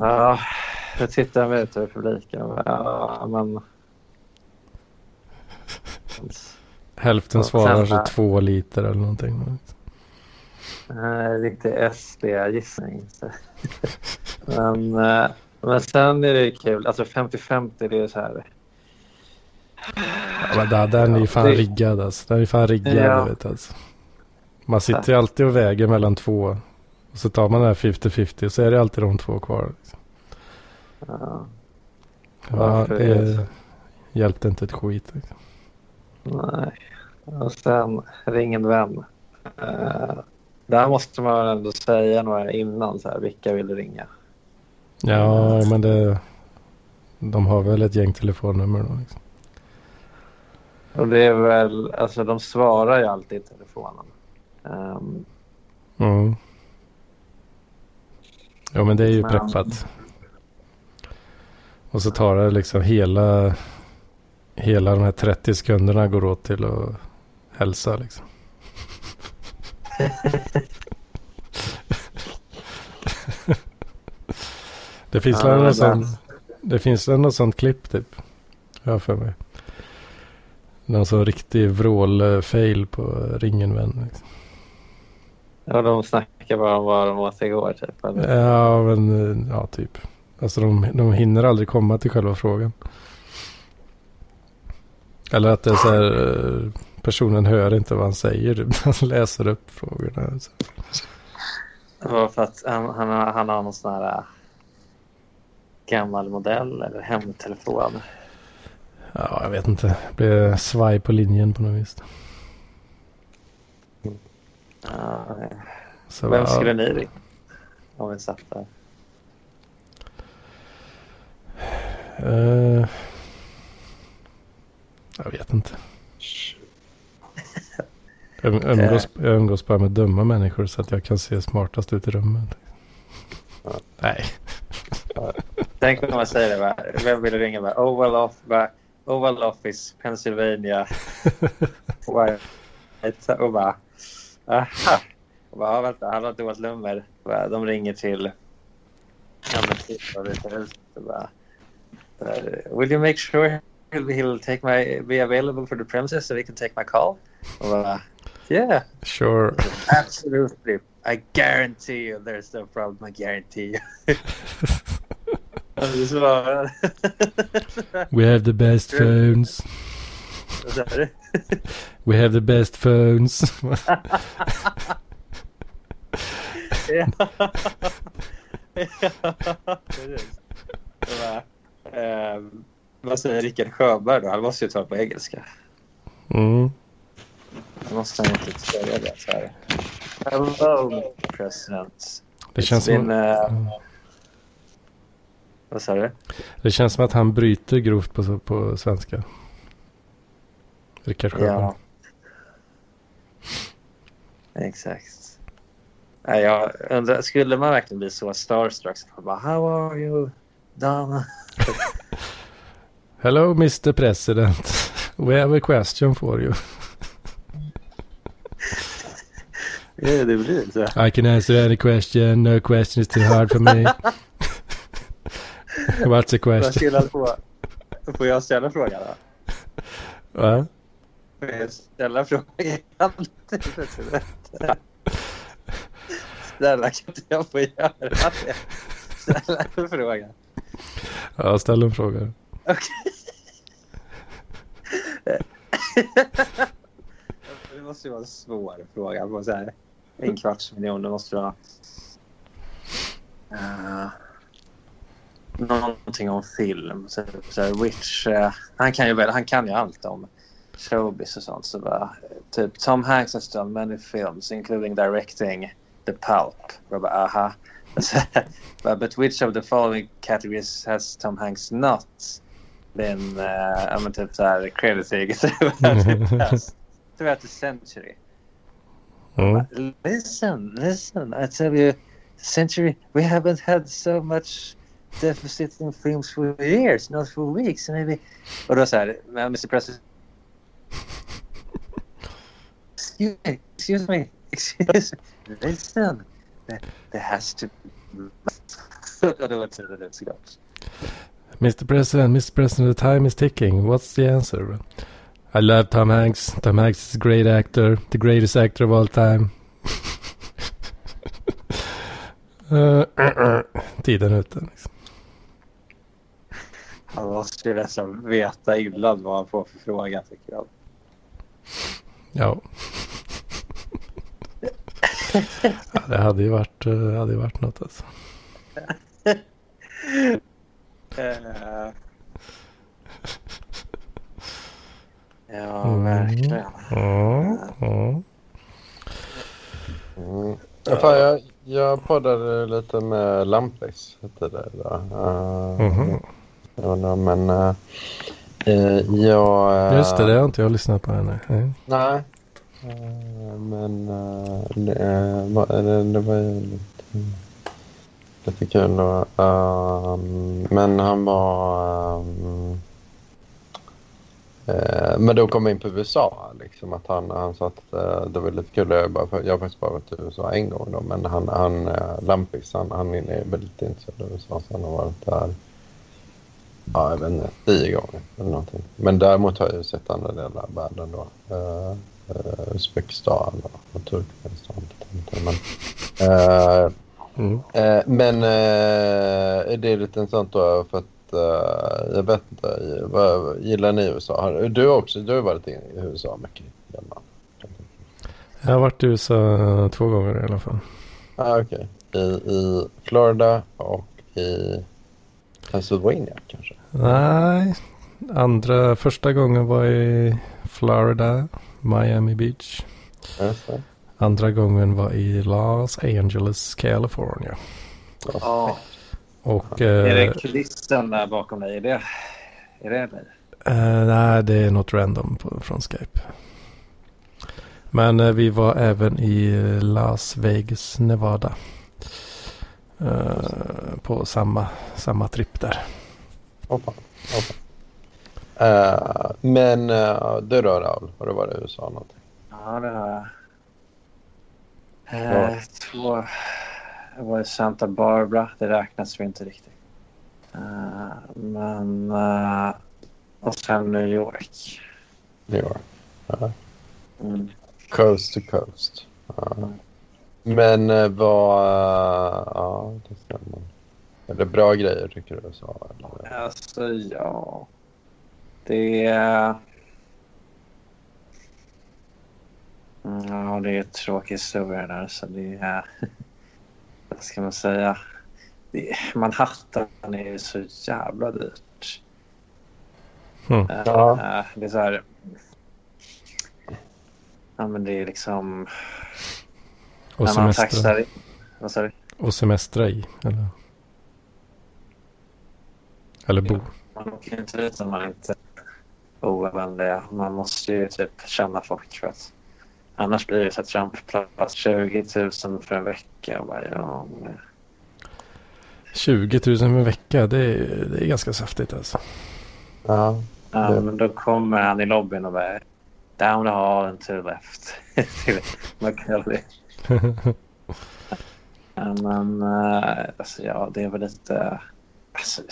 Ja, jag tittar mig ut över publiken. Ja, men... Hälften svarar så två liter eller någonting. Uh, lite SD-gissning. men, uh, men sen är det kul. Alltså 50-50 det är så här. Ja, men där, den är ju fan det... riggad alltså. Den är fan riggad. Ja. Vet, alltså. Man sitter ju alltid och väger mellan två. Och så tar man den här 50-50 och så är det alltid de två kvar. Liksom. Ja. Ja, det hjälpte inte ett skit. Liksom. Nej. Och sen ring en vän. Uh, där måste man ändå säga några innan. Så här, vilka vill du ringa? Ja, men det, de har väl ett gäng telefonnummer då. Liksom. Och det är väl, alltså de svarar ju alltid i telefonen. Um, mm. Ja, men det är ju men... preppat. Och så tar det liksom hela, hela de här 30 sekunderna går åt till att hälsa liksom. (laughs) det finns ja, något sånt, det finns något sånt klipp typ. Jag för mig. Någon sån riktig vrål-fail på ringen vän. Liksom. Ja, de snackar bara om vad de åt igår typ. Ja, men ja, typ. Alltså de, de hinner aldrig komma till själva frågan. Eller att det är så här personen hör inte vad han säger. Han läser upp frågorna. Så. Det för att han, han, han har någon sån här äh, gammal modell eller hemtelefon. Ja, jag vet inte. Det blir svaj på linjen på något vis. Ja, så, Vem skulle ni ringa? Om vi satt där. Uh, jag vet inte. (laughs) Jag umgås, jag umgås bara med dumma människor så att jag kan se smartast ut i rummet. Ja. Nej. Tänk om man säger det. Va? Vem vill ringa? Va? Oval, off, va? Oval Office, Pennsylvania. och bara... Aha. Och bara, vänta, han har ett dåligt nummer. De ringer till... Ja, men till Will you make sure he'll, take my be available for the premises so he can take my call? Bara, uh, Yeah. Sure. Absolutely. I guarantee you there's no problem. I guarantee you. (laughs) We have the best phones. Vad sa du? We have the best phones. yeah. Ja, precis. Det var, ehm, Vad säger Rickard Sjöberg då? Han måste ju ta det på engelska. Mm. Han måste han inte säga det så här. Hello, president. Det, känns It's som, been, uh, Vad sa du? det känns som att han bryter grovt på, på svenska. Rickard Sjöberg. Ja. Exakt. Nej, Jag undrar, skulle man verkligen bli så starstruck? Så bara, How are you, Donna? (laughs) Hello Mr President. We have a question for you. Ja, det blir så. I can answer any question. No question is too hard for me. (laughs) What's the question? Får jag ställa frågan då? Va? Får jag ställa frågan? Snälla, kan inte jag få göra det? Ställa en fråga. Ja, ställ en fråga. Okay. Det måste ju vara en svår fråga. På så här, en kvarts miljon. Det måste vara... Uh, någonting om film. Så, så här, which, eh, han, kan ju han kan ju allt om showbiz och sånt. Så bara, typ Tom Hanks has done many films including directing The Pulp. Jag bara, aha. (laughs) But which of the following categories has Tom Hanks not been uh, ja, men typ så här crediting (laughs) (laughs) throughout the century? Mm. Listen, listen, I tell you, century, we haven't had so much deficit in films for years, not for weeks, maybe. Och då så här, Mr President. Excuse me, excuse me, excuse me. Listen, there, there has to Och (laughs) det var tydligt såklart. Mr President, Mr President, the time is ticking. What's the answer? I love Tom Hanks. Tom Hanks is a great actor. The greatest actor of all time. (laughs) Eh, (clears throat) tiden är ute. Liksom. Han måste ju nästan veta innan vad han får för fråga tycker jag. Ja. ja. Det hade ju varit, eh, hade ju varit något alltså. (laughs) Eh, Ja, Mm. verkligen. Ja, ja. Mm. Ja, fan, jag, jag poddade lite med Lampis. Hette det då. Uh, Mhm. ja, men uh, jag... eh, Just det, det har inte jag lyssnat på ännu. Nej. Nej. Eh, men uh, det, eh, va- det, det var ju lite, lite kul. Då. Uh, ehm, men han var... ehm, uh, men då kom vi in på USA. Liksom, att han, han sa att uh, det var lite kul. Jag, bara, jag har faktiskt bara varit i USA en gång. Då, men han, han uh, Lampis, han, han är väldigt intresserad av USA. Så han har varit där ja, jag vet inte, tio gånger eller någonting. Men däremot har jag ju sett andra delar av världen då. Uh, Uzbekistan och, Turkmenistan. Men, eh, Mm. eh, men eh, det är lite intressant då för att eh, jag vet inte, vad, gillar ni USA? Du också, du har varit i USA mycket. Gemma. Jag har varit i USA två gånger i alla fall. Ah, Okej, I, i Florida och i Pennsylvania kanske? Nej, andra, första gången var i Florida, Miami Beach. Det. Andra gången var i Los Angeles, California. Ja. Och Är eh, det kulissen där bakom dig? Är det, är det dig? eh, nej, det är något random på, från Skype. Men eh, vi var även i Las Vegas, Nevada. Eh, på samma, samma tripp där. Fan. Eh, men uh, du då Raul, har du varit i USA någonting? Ja, det har jag. Ja. Eh, två. Jag var i Santa Barbara. Det räknas ju inte riktigt. Eh, men... eh, och sen New York. New York. Ja. Mm. Coast to coast. Ja. Men uh, vad... Uh, ja, det stämmer. Är det bra grejer tycker du? Så, eller? Alltså, ja. Det är... Mm, Ja, det är en tråkig historia där. Så det är... (laughs) Vad ska man säga? Manhattan är ju så jävla dyrt. Mm. Eh, Ja. eh, Det är så här... Ja, men det är liksom... Och när man. Vad sa du? och semestra i. Eller, eller bo. Man åker inte dit om man inte är ovänlig. Man måste ju typ känna folk för att annars blir det så att Trump-plats 20 000 för en vecka. Och bara, ja, men- 20 000 per vecka, det är, det är ganska saftigt alltså. Ja. ja, Ja. men då kommer han i lobbyn och bara down the hall and to the left. till. (laughs) Ja, Men eh, alltså, ja, det är väl lite... Alltså,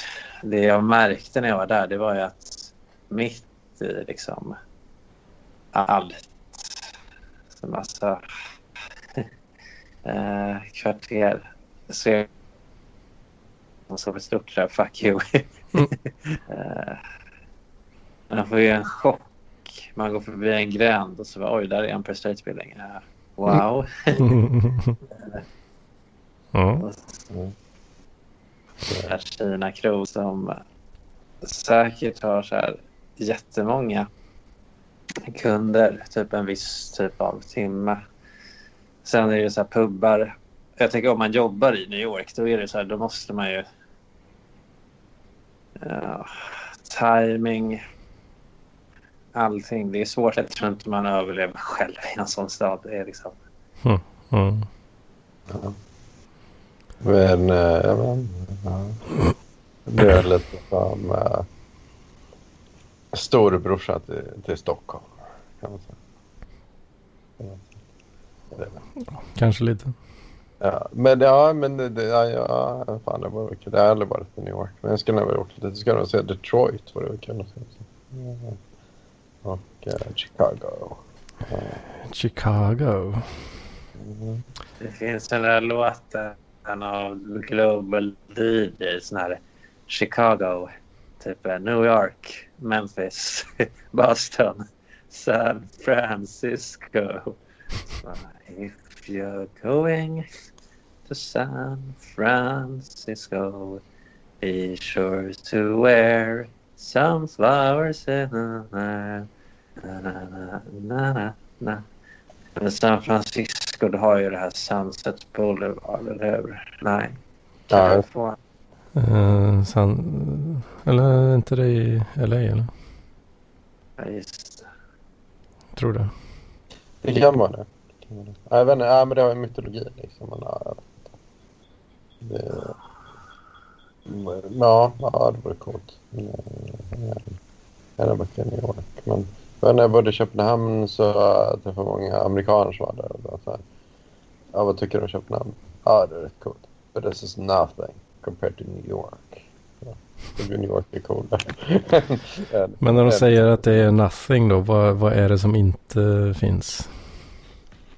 det jag märkte när jag var där det var ju att mitt i liksom allt som alltså (laughs) eh, kvarter så är man så ett stort där, fuck you. Mm. (laughs) eh, man får ju en chock. Man går förbi en gränd och så bara, oj, där är Empire State Building. Eh, wow. (laughs) ja. Och så Kina Kroog som säkert har så här jättemånga kunder, typ en viss typ av timme. Sen är det så här pubbar. Jag tänker om man jobbar i New York då är det så här, då måste man ju ja, timing, allting. Det är svårt. Jag tror inte man överlever själv i en sån stad. Det är liksom Mm. Ja. Men, eh, jag vet inte, ja. Det är lite som uh, storebrorsa till, till Stockholm. Kan man säga. Ja. Kanske lite. Ja, men ja, men det, det, ja, ja, fan det var kul. Jag har aldrig varit i New York. Men jag skulle nog ha gjort det. Jag ska nog se Detroit. Var det kul att se. Och eh, Chicago. Chicago. Mm. Det finns den där låten av Global DJ, sån här Chicago, typ eh, New York, Memphis, (laughs) Boston, San Francisco. If you're going to San Francisco, be sure to wear some flowers in the na, na, na, na, na, na. Men San Francisco har ju det här Sunset Boulevard, eller hur? Nej. Ja, Uh, san, eller är inte det i LA eller? Ja, just det. Tror det. Det kan vara det. Ja, Jag vet inte, ja, men det har ju mytologi liksom. Men, ja, det... Men, Ja, ja, det vore coolt. Ja, Jag hade varit i New York. Men men när jag bodde i Köpenhamn så träffade jag många amerikaner som var där. Och bara så här, ja, vad tycker du om Köpenhamn? Ja, det är rätt coolt. But this is nothing compared to New York. New York är coolare. (laughs) Men när de säger att det är nothing då, vad, vad är det som inte finns?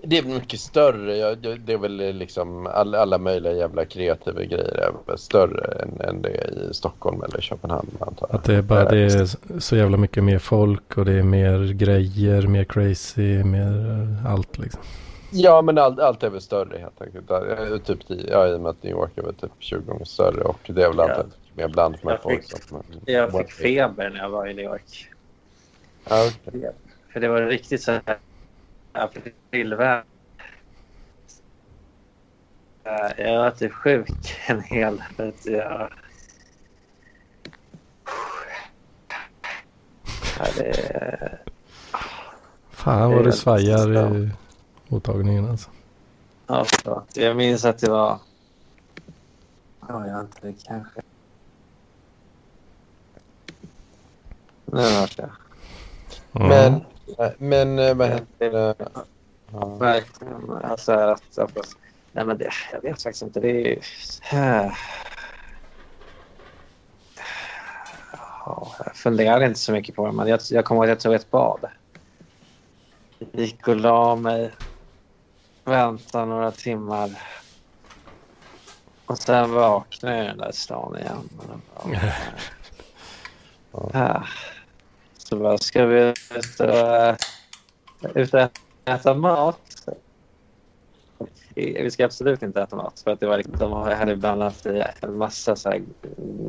Det är mycket större. Det är väl liksom alla, alla möjliga jävla kreativa grejer är större än, än det är i Stockholm eller Köpenhamn antar jag. Att det är bara det är så jävla mycket mer folk och det är mer grejer, mer crazy, mer eh, allt liksom. Ja, men allt, allt är väl större helt enkelt. Typ, ja, i och med att New York är väl typ 20 gånger större och det är väl Ja. mer bland med Jag folk. fick- som- Jag fick feber när jag var i New York. Ja, okej. För det var riktigt så här aprilväder. Eh, Jag var typ sjuk en hel... för att Jag... Ja, det... Fan vad det svajar i mottagningen alltså. Ja, förlåt. Jag minns att det var... Ja, jag inte det kanske. Nu hörs jag. Men, men eh, vad heter det? Ja. Verkligen. Alltså att... att- Nej, men det, jag vet faktiskt inte. Det är... Ja, jag funderade inte så mycket på det, men jag, jag kommer ihåg att jag tog ett bad. Gick och la mig. Väntade några timmar. Och sen vaknade jag i den där stan igen. (laughs) Ja. Så vad ska vi ut och, ut och äta mat? Vi ska absolut inte äta mat för att det var liksom, de hade blandat i en massa så här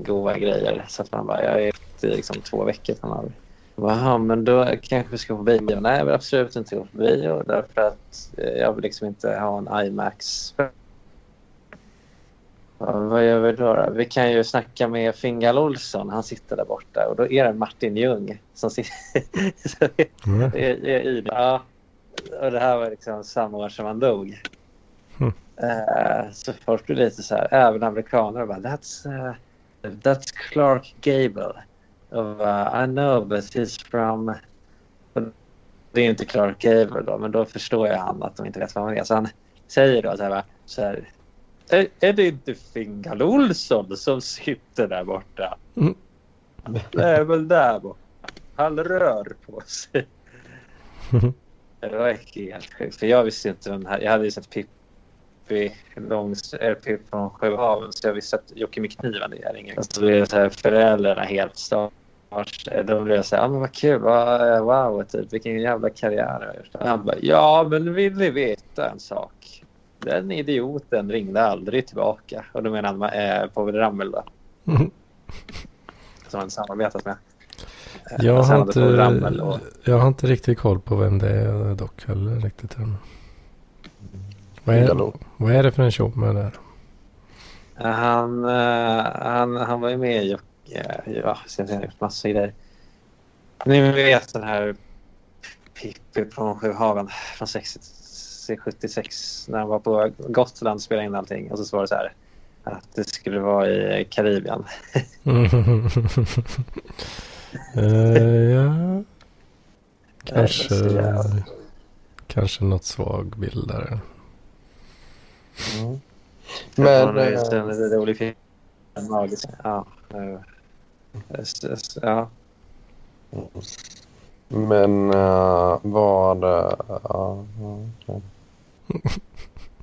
goda grejer. Så att man bara, jag är i liksom två veckor framöver. Jaha, men då kanske vi ska på bio. Nej, jag vill absolut inte gå på bio därför att jag vill liksom inte ha en IMAX. Ja, vad gör vi då, då? Vi kan ju snacka med Fingal Olsson. Han sitter där borta. Och då är det Martin Ljung som sitter Mm. (laughs) i det. Ja, och det här var liksom samma år som han dog. Mm. Eh, så folk blir lite så här, även amerikaner bara that's, uh, that's Clark Gable. Och bara, I know but he's from... Det är inte Clark Gable då, men då förstår jag han att de inte vet vem han är. Så han säger då så här, så här är, är det inte Fingal Olsson som sitter där borta? Mm. Det är väl där borta. Han rör på sig. Det var helt sjukt. För jag visste inte vem här... Jag hade ju sett Pippi, långs, eller Pippi från Sjöhaven så jag visste att Jocke med kniven är ingen. Så blev så här, föräldrarna helt stars. De blev så här, ah, men vad kul, wow, wow typ, vilken jävla karriär jag har gjort. Han bara, ja men vill ni veta en sak? Den idioten ringde aldrig tillbaka. Och då menar han eh, Povel Ramel då, Mm. (laughs) som han samarbetat med. Eh, Jag, har inte, och jag har inte riktigt koll på vem det är dock heller riktigt än. Vad är, vad är det för en show med det här? Han, eh, han, han var ju med i Jocke. Ja, sen har han gjort massa grejer. Ni vet den här Pippi från Sjöhaven från 60, 76 när han var på Gotland och spelade in allting. Och så var det så här att det skulle vara i Karibien. Eh, ja, kanske, (laughs) kanske något svag bild där. Mm. Men, det eh, är rolig film. Magisk. Ja. Eh, ja. Men uh, vad... Uh, ja, okej. (laughs)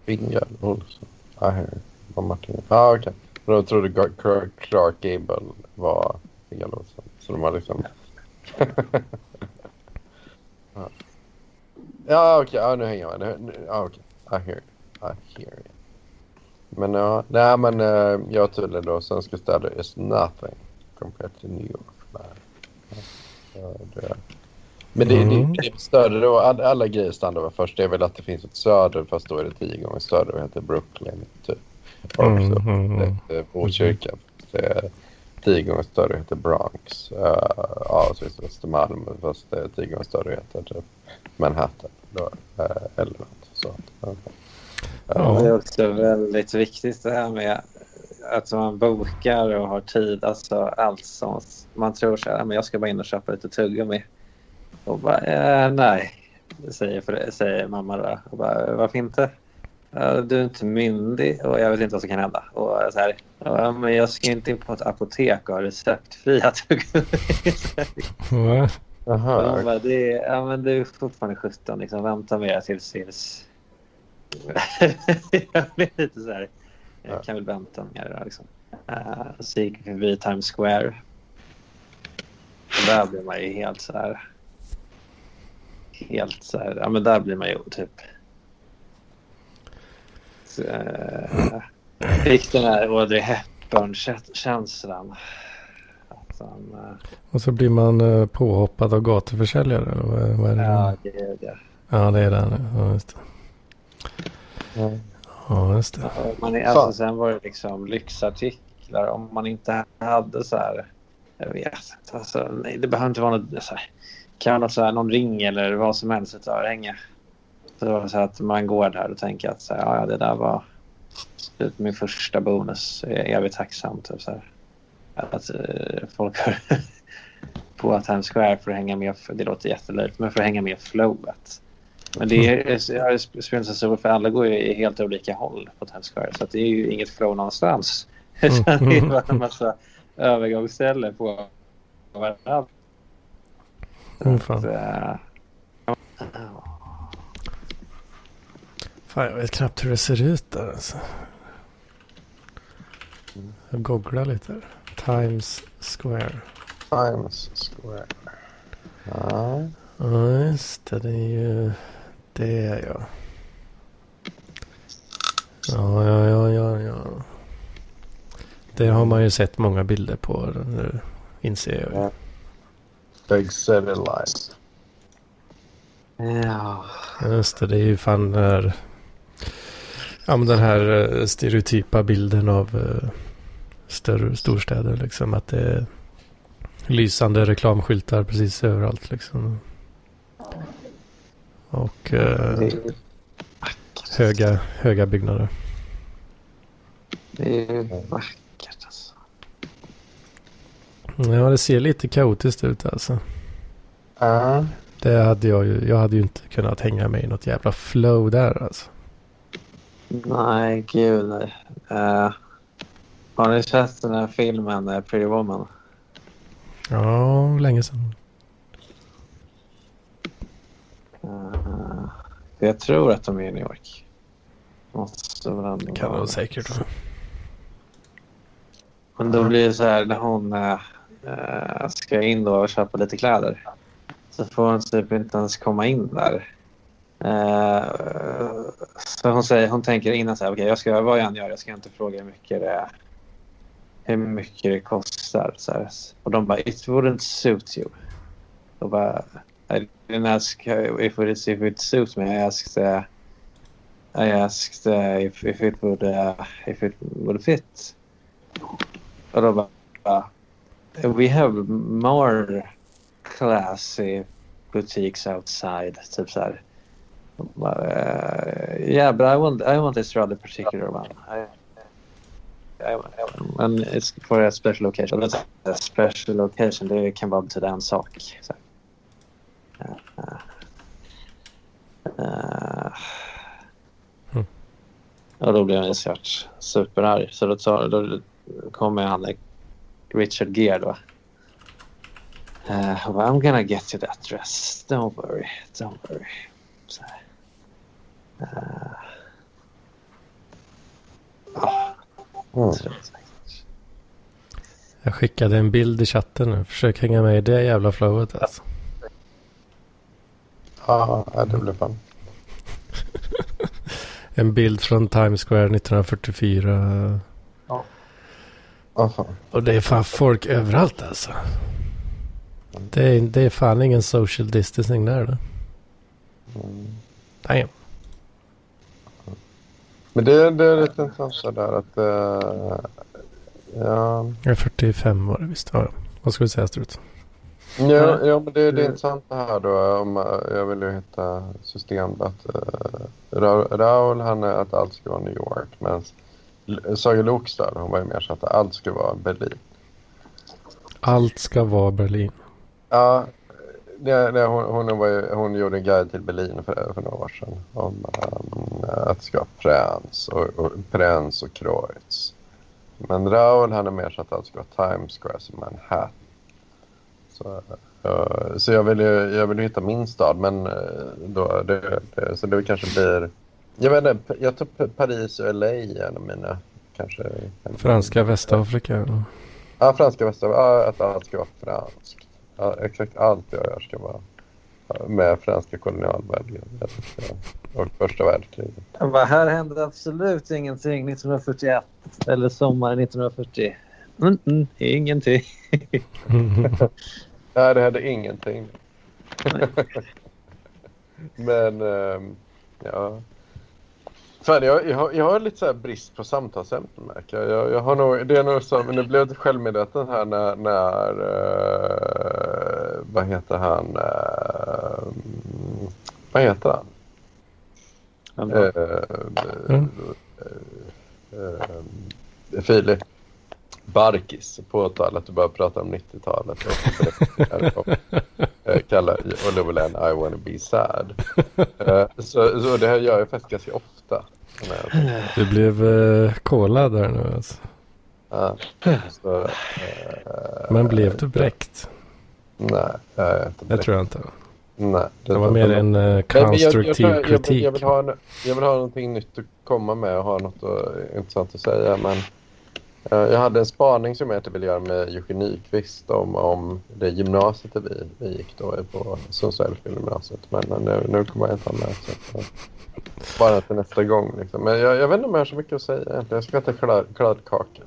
Fingal Olsson. Hear. Vad Martin... Ja, ah, okej. Då trodde Clark, Clark Gable var Fingal Olsson. Så de har liksom... ja, (laughs) ja okej. Ja, nu hänger jag med. Nu- nu- Ja, okej. I hear. I hear you. Men ja, nej men uh, jag tydligen då svenska städer is nothing compared to New York. Det, men det, Mm. det, det är större då. Alla, alla grejer stannar väl först. Det är väl att det finns ett söder fast då är det tio gånger större och heter Brooklyn. Typ. Och Mm, så mm, mm. det är Botkyrka. Det är tio gånger större och heter Bronx. Uh, ja, så finns det Östermalm fast det är tio gånger större och heter typ Manhattan. Då, uh, eller något sånt. Okay. Ja. Det är också väldigt viktigt det här med att man bokar och har tid. Alltså allt som man tror så här, "Ja, men jag ska bara in och köpa lite tuggummi. Och bara, eh, nej, säger, för, säger mamma då. Och bara, varför inte? "Ja, Du är inte myndig och jag vet inte vad som kan hända. Och så här, "Ja, men jag ska inte in på ett apotek och ha receptfria (laughs) tuggummi. Va? Och Aha, de bara, det är, ja, men du är fortfarande 17. Liksom, vänta med det tills... tills... (laughs) jag blev lite så här... Jag Ja. kan väl vänta med det. Liksom. Uh, så gick vi förbi Times Square. Och där blir man ju helt så här... Helt så här... Ja, men där blir man ju typ... Så, uh, fick den här Audrey Hepburn-känslan. Eh, Och så blir man påhoppad av gatuförsäljare eller vad, vad är det? ja, det är det. ja det är det. Ja, just det. Ja. Ja, just det. Man är, alltså, sen var det liksom lyxartiklar. Om man inte hade så här... Jag vet inte. Alltså, nej, det behöver inte vara något... Så här, kan vara så här, någon ring eller vad som helst. Ett örhänge. Så det var så att man går där och tänker att så här, ja, det där var min första bonus. Jag är evigt tacksam. Typ, så här. Att eh, folk har (laughs) på Times Square för att hänga med. Det låter jättelöjligt, men för att hänga med flowet. Men det är, stor för alla går ju i helt olika håll på Times Square. Så att det är ju inget flow någonstans. Utan (laughs) det är bara en massa övergångsställen på varandra. Mm, fan. Så, eh, fan, jag vet knappt hur det ser ut där alltså. Jag googlar lite. Times Square. Times Square. Ja. Ja, just det. Det är ju det, ja. Ja, ja, ja, ja, ja. Det har man ju sett många bilder på nu, inser jag. Ja. Big City Life. Ja. Just det, det är ju fan den här, ja, men den här eh, stereotypa bilden av eh, större storstäder. Liksom, att det är lysande reklamskyltar precis överallt. Liksom. Och eh, höga, höga byggnader. det är vackert alltså. Ja, det ser lite kaotiskt ut alltså. Ja. Det hade jag ju, jag hade ju inte kunnat hänga med i något jävla flow där alltså. Nej, gud nej. Eh, har ni sett den här filmen eh, Pretty Woman? Ja, länge sedan. Eh, jag tror att de är i New York. Måste väl ändå Det kan det. säkert. vara. Men då blir det så här när hon eh, ska in då och köpa lite kläder. Så får hon typ inte ens komma in där. Eh, så hon, säger, hon tänker innan så här, okej jag ska, vad jag än gör, jag ska inte fråga hur mycket det, hur mycket det kostar. Så här. Och de bara, it wouldn't suit you. Och bara, didn't ask if it, if it suits me. I asked, uh, I asked uh, if, if it would, uh, if it would fit. Och we have more classy boutiques outside. Typ eh, yeah, but I want, I want this rather particular one. I, and it's for a special occasion. That's a special occasion. Det kan vara betyda en sak. Så. Eh, eh, Mm. Och då blev jag såklart superarg. Så då, tar, då kommer han, Richard Gere då. Uh, I'm gonna get you that dress. Don't worry, don't worry. Så. Eh, ja, Mm. Jag skickade en bild i chatten nu. Försök hänga med i det jävla flowet alltså. Ja, det blir fan. (laughs) En bild från Times Square 1944. Ja, fan. Och det är fan folk överallt alltså. Det är, det är fan ingen social distancing där då. Mm. Damn. Men det, det är lite intressant så där att... eh, ja, Jag är 45 år visst. Ja, ja. vad ska vi säga Strut? Ja, ja, men det, det är intressant det här då. Om, eh, jag vill ju hitta system att uh, Raul han är att allt ska vara New York. Medan Saga Lokstad hon var ju mer så att allt ska vara Berlin. Allt ska vara Berlin. Ja, det, det, hon, hon, var hon gjorde en guide till Berlin för, för några år sedan. Om um, att det ska vara Prens och, och, Prens och Kreuz. Men Raul han är mer så att allt ska vara Times Square som Manhattan. Så, uh, så jag vill ju jag vill ju hitta min stad men uh, då, det, det, så det kanske blir... Jag vet inte, jag tror Paris och LA är mina kanske... Franska Västafrika. Ja, franska västra. Ja, att allt ska vara franskt. Ja, exakt allt jag gör ska vara med franska kolonialväldet och första världskriget. Bara, här hände absolut ingenting 1941 eller sommaren 1940. Mm, mm, ingenting. (laughs) Nej, det hände ingenting. Men, ehm, ja. Fan, jag, jag, har, jag har lite så här brist på samtalsämnen märker jag. Jag, jag har nog, det är nog så, men det blev lite självmedveten här när, när eh, vad heter han, eh, vad heter han? Då- Eh, Mm. eh, eh, Filip Barkis påtalat att du börjar prata om 90-talet och, och, eh, kallar Oliver Lane I wanna be sad. Eh, så, så det här gör jag faktiskt ganska ofta. Du blev uh, cola där nu alltså. Ja, så, eh, Men blev du bräckt? Nej, jag är inte Det direkt. tror jag inte. Nej, Det var mer en uh, Nej, men jag, jag, konstruktiv jag, kritik. jag, vill ha, en- jag vill ha någonting nytt att komma med och ha något att, intressant att säga. Men Eh, Jag hade en spaning som jag inte ville göra med Jocke Nyqvist om, om det gymnasiet där vi, vi gick då på Sundsvalls gymnasiet. Men nu, nu kommer jag inte ha med. Så, eh, bara till nästa gång. Liksom. Men jag, jag vet inte om jag har så mycket att säga egentligen. Jag ska äta klad, kladdkaka.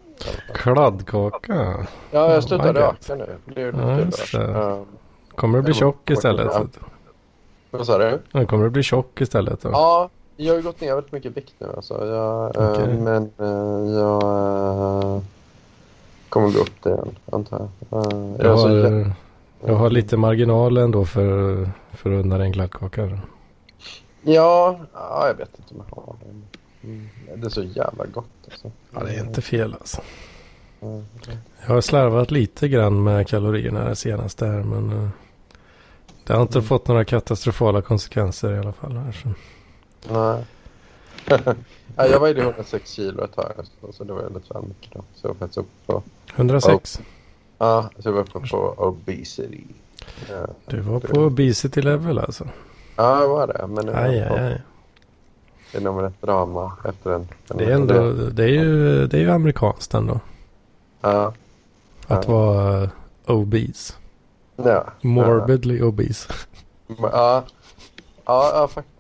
Kladdkaka. Ja, jag slutar gött. röka nu. Det lite Ja, just värst. det. Ja. Kommer du bli tjock istället? Vad sa du? Kommer du bli tjock istället? Då? Ja, jag har gått ner väldigt mycket vikt nu. Alltså. Jag, eh, Okej. men eh, jag eh, kommer gå upp det igen, antar jag. Jag är Jag så jä- har, jag har lite marginal ändå för, för att unna dig en kladdkaka. Ja, ja, jag vet inte om jag har det. Mm. Det är så jävla gott. Alltså. Ja, det är inte fel alltså. Mm. Jag har slarvat lite grann med kalorierna det senaste här men det har inte Mm. fått några katastrofala konsekvenser i alla fall. Här, så. Nej. (laughs) ja, jag vägde 106 kilo ett tag, så- det var lite väl mycket då. Så jag var faktiskt uppe på, 106. ja, så jag var uppe på obesity. Ja, Du var på obesity level alltså. ja det var det. Men det, Aj, var, aj, aj. nog rätt drama efter den. Det är, ändå, det är, ju, det är ju amerikanskt ändå. Ja. Att Ja. vara uh, obese. Ja. Morbidly obese. Ja, ja, ja, ja faktiskt.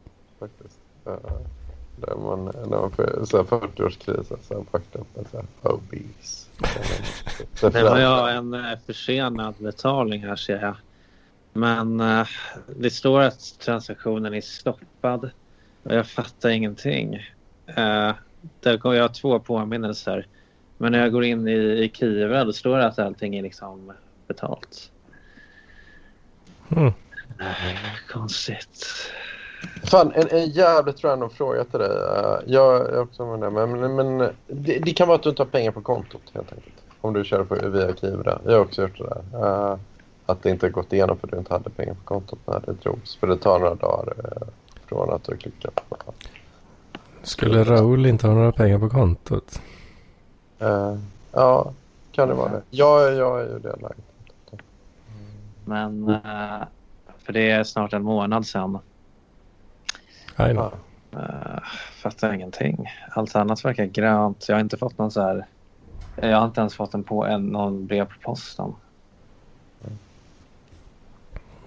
Där man, när man får så här 40-årskrisen så har man fucked up en sån här obese. Så Det var jag en eh, försenad betalning här ser jag. Men eh, det står att transaktionen är stoppad och jag fattar ingenting. Eh, där går jag har två påminnelser. Men när jag går in i, i Kiva då står det att allting är liksom betalt. Mm. Konstigt. Fan, en, en jävligt random fråga till dig. Uh, jag är också med det, men, men, det, det kan vara att du inte har pengar på kontot helt enkelt. Om du kör på, via Kivra. Jag har också gjort det där. Uh, att det inte har gått igenom för att du inte hade pengar på kontot när det drogs. För det tar några dagar uh, från att du klickar på. Skulle Raoul inte ha några pengar på kontot? Uh, ja, kan det vara det. Jag, jag är ju det lagd. Men för det är snart en månad sedan. Nej, Ja. Uh, fattar ingenting. Allt annat verkar grönt. Jag har inte fått någon så här... Jag har inte ens fått en på, en, någon brev på posten.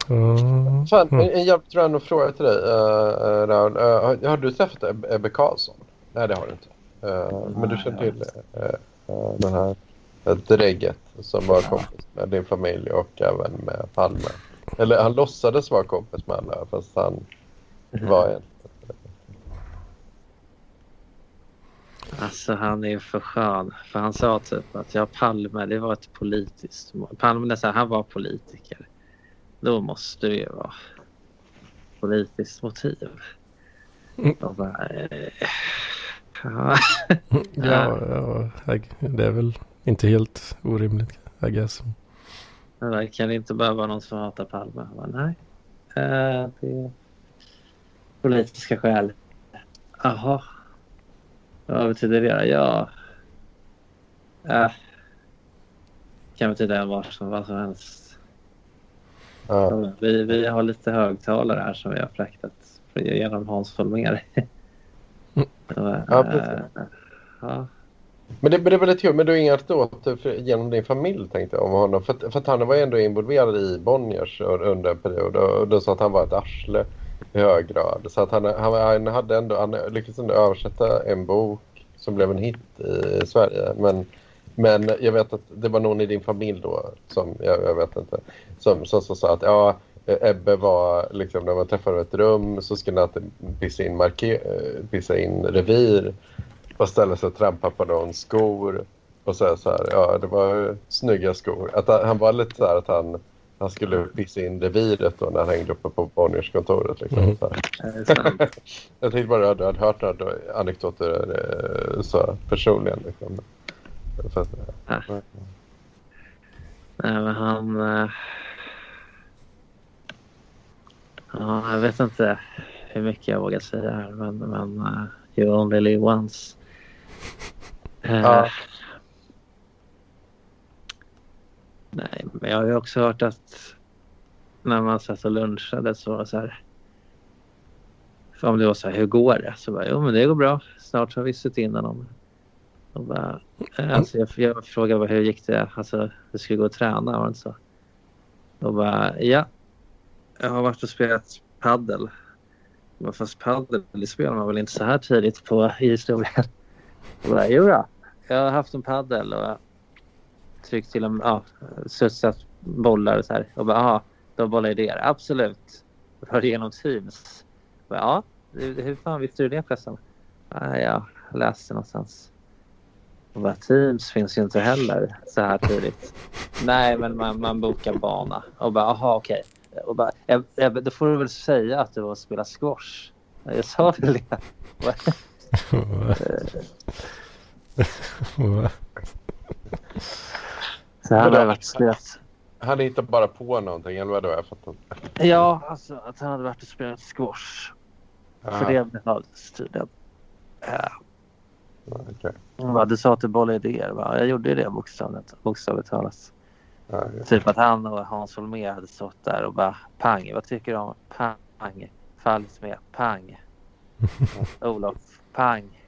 Mm. Fan, en, Mm. en jävligt random fråga till dig. Uh, Raoul. Uh, har, har du träffat Eb- Ebbe Karlsson? Nej, det har du inte. Uh, men du känner till uh, uh, den här uh, drägget som var kompis med din familj och även med Palme. Eller han låtsades vara kompis med alla fast han var en. Alltså han är för skön. För han sa typ att ja, Palme det var ett politiskt mål. Palme så här, han var politiker. Då måste det ju vara politiskt motiv. Mm. Bara, eh, (laughs) ja. Ja, det är väl inte helt orimligt, I guess. Det verkar inte bara vara någon som hatar Palme. Jag Bara, nej, eh, det är politiska skäl. Jaha. Vad betyder det? Ja. Äh. Kan betyda vad som, vad som helst. Uh, Vi, vi har lite högtalare här som vi har fraktat genom Hans Holmér. Mm. (laughs) Ja, precis. Eh, ja. men, det, det var lite kul. Men du har inget åt för, genom din familj tänkte jag om honom. För, för att han var ändå involverad i Bonniers under en period. Och då sa att han var ett arsle hög grad. Så att han, han, han hade ändå, han lyckades ändå översätta en bok som blev en hit i Sverige. Men, men jag vet att det var någon i din familj då som, jag, jag vet inte, som, som, som sa att ja, Ebbe var liksom när man träffade ett rum så skulle han alltid pissa in, marke, pissa in revir och ställa sig och trampa på någon skor och säga så här, ja det var snygga skor. Att han, han var lite så här att han, han skulle pissa in reviret då när han hängde uppe på Bonnierskontoret. Liksom, Mm. (laughs) Jag tänkte bara att du hade hört några anekdoter eh, så personligen. Liksom. För att, Ah. Nej, men han... eh, Ja, jag vet inte hur mycket jag vågar säga här, men, men uh, you only live once. Eh, Ja. Nej, men jag har ju också hört att när man satt och lunchade så var det så här. För om det var så här, hur går det? Så bara, jo men det går bra. Snart har vi suttit in honom. Och bara, eh, alltså jag, jag frågade bara, hur gick det? Alltså, du skulle gå och träna, var det inte så? Och bara, ja. Jag har varit och spelat paddel. Men fast paddel det spelar man väl inte så här tidigt på i historien? (laughs) Och bara, jo då. Jag har haft en paddel och tryckt till en, ja, studsat bollar och så här. Och bara, aha, har bollar idéer. Absolut. Var det genom Teams? Och bara, ja, hur fan visste du det förresten? Ja, jag läste någonstans. Och bara, Teams finns ju inte heller så här tidigt. Nej, men man, man bokar bana. Och bara, aha, okej. Och bara, jag, jag, då får du väl säga att du var och spelade squash. Jag sa väl det. (laughs) Så här har det varit spelat. Han hittar bara på någonting, eller vadå? Jag fattar inte. Ja, alltså att han hade varit och spelat squash. För det behövdes tydligen. Ja. Okay. Bara, du sa att du bollade idéer. Va? Jag gjorde ju det bokstavligt, bokstavligt talat. Ja, ja. Typ att han och Hans Holmér hade stått där och bara pang. Vad tycker du om pang? Fallit med pang. (laughs) Olof pang.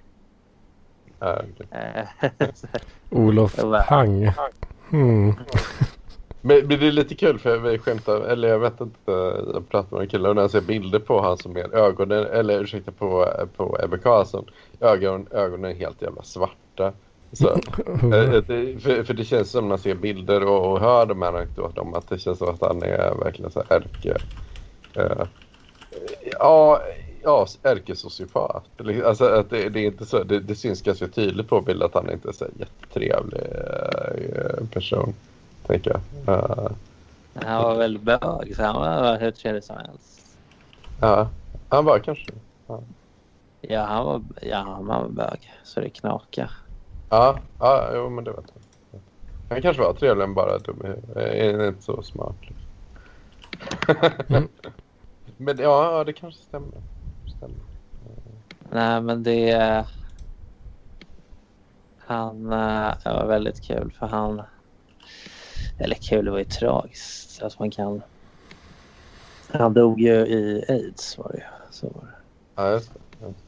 Ja, okej. Eh, (laughs) Olof bara- Pang. Hmm. (laughs) Men, men det är lite kul för vi skämtar, eller jag vet inte, jag pratar med några killar och när jag ser bilder på han som är ögonen, eller ursäkta på, på Ebbe Karlsson, ögon, ögonen är helt jävla svarta. Så, (laughs) eh, det, för, för det känns som när man ser bilder och, och hör de här anekdoterna om att det känns som att han är verkligen så här ärke... Eh, ja, ja, ärkesociopat. Alltså att det, det är inte så, det, det syns ganska tydligt på bild att han inte är så här jättetrevlig eh, person. Tänker jag. Eh, han var väl bög så han var hur trevlig som helst. ja, han var kanske. Ja, han var, ja, han var bög så det knakar. Ja, ja jo, men det vet jag. Han kanske var trevlig än bara dum huvudet. Är inte så smart. Liksom. Mm. (laughs) men ja, ja, det kanske stämmer. Nej, men det... Han eh, det var väldigt kul för han... Eller kul, det var ju tragiskt att man kan... Han dog ju i aids var det ju. Så var det. Ja, just det. Just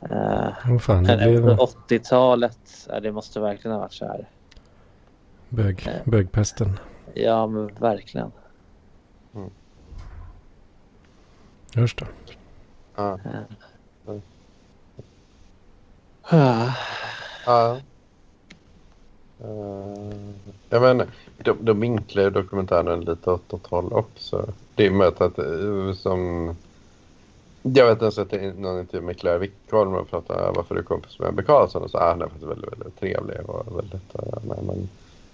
det. Vad fan, det men blir under 80-talet, ja, det måste verkligen ha varit så här. bög, bögpesten. Ja, men verkligen. Hörs då. Ja, Ah, ja. Uh, jag menar, de, de vinklar ju dokumentären lite åt ett håll också. Det är möjligt att eh, som... Jag vet ens att det är någon intervju med Claire Wickholm och pratar om ah, varför du är kompis med Ebbe Carlsson. och så är han är faktiskt väldigt, väldigt trevlig och väldigt... Eh, nej, men,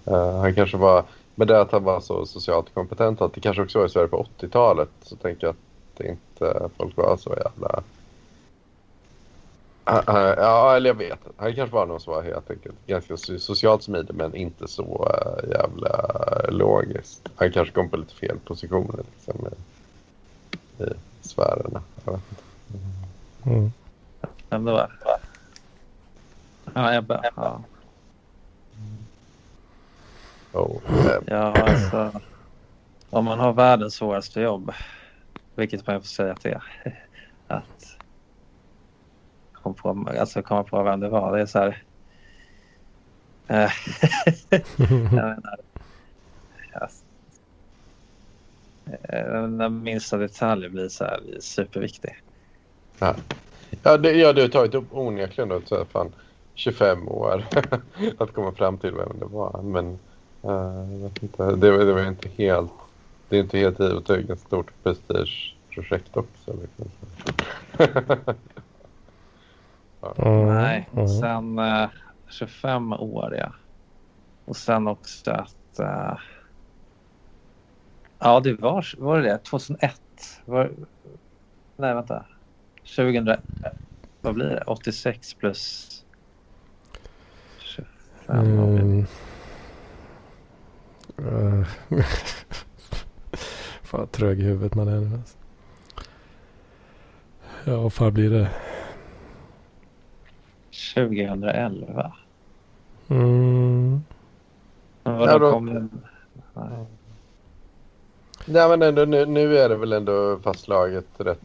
men, han kanske var... Men det att han var så socialt kompetent, att det kanske också var i Sverige på 80-talet, så tänker jag att det inte folk var så jävla... (laughs) Ja, eller jag vet. Han kanske var någon som var helt enkelt ganska so- socialt smidig men inte så uh, jävla logisk. Han kanske kom på lite fel positioner liksom, i, i sfärerna. Jag vet inte. Mm. men det var... Ja, Ebbe. Ja. Oh, eh, Ja, alltså. Om man har världens svåraste jobb, vilket man får säga att det är, (laughs) att kom på, alltså komma på vem det var. Det är så här... Eh, (laughs) jag menar, eh, den minsta detalj blir så här superviktig. ja, det, ja, du har tagit upp onekligen då, så här, fan, 25 år (laughs) att komma fram till vem det var. Men uh, jag vet inte, det, det var inte helt... Det är inte helt givet. Det är ett stort prestigeprojekt också. Liksom. (laughs) Mm. Nej, Mm. sen eh, 25 år ja. Och sen också att... eh, ja, det var, var det det? 2001? Var, nej, vänta. 2000... Vad blir det? 86 plus 25? vad blir det? Mm. (laughs) Fan trög i huvudet man är nu. Alltså. Ja, vad fan blir det? 2011? Mm. Men Ja, då- kom den? Nej. Nej, men ändå, nu, nu är det väl ändå fastslaget rätt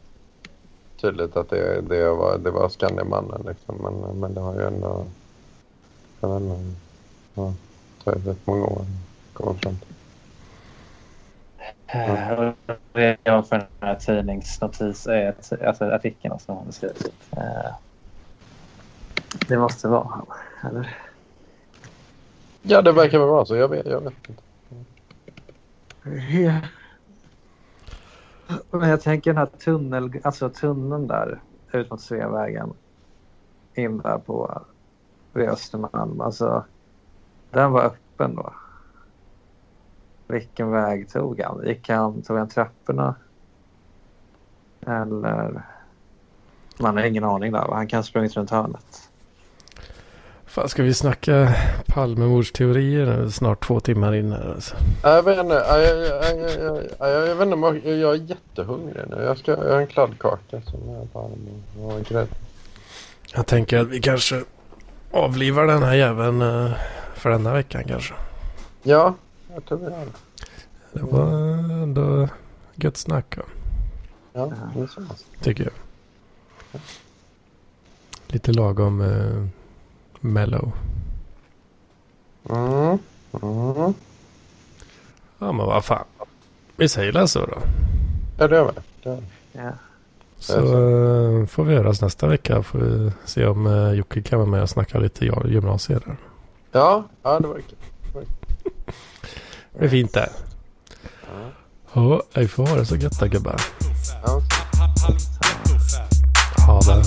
tydligt att det, det var, det var Skandiamannen. Liksom. Men, men det har ju ändå... Jag vet inte. Ja, det tar rätt många år komma fram till. Eh, och Det jag för den här tidningsnotis, eh, alltså artikeln som har skrivit. Det måste vara han, eller? Ja, det verkar vara så. Jag vet, jag vet inte. Ja. Men jag tänker den här tunnel, alltså tunneln där ut mot Sveavägen in där på vid Östermalm. Alltså, den var öppen då. Vilken väg tog han? Gick han, tog han trapporna? Eller? Man har ingen aning där. Han kan ha sprungit runt hörnet. Fan, ska vi snacka Palmemordsteorier nu? Snart två timmar in här alltså. Jag vet inte. Jag, jag, jag, jag, jag, vet inte. Jag, är jättehungrig nu. Jag, ska, jag har en kladdkaka som är på armen. Och grädde. Jag tänker att vi kanske avlivar den här jäveln eh, för denna veckan kanske. Ja, jag tror vi gör det. Det var ändå gött snack va? Ja, det är så. tycker jag. Lite lagom eh, mellow. Mm. Mm. Ja men vad fan. Vi säger väl så då. Ja, det gör vi. Det. Ja. Så eh, får vi höras nästa vecka. Får vi se om eh, Jocke kan vara med och snacka lite. Där. Ja, ja, det var kul. Det blir (laughs) fint där. Ja. Ja, vi får ha det så gött då gubbar. Ja. Ha det.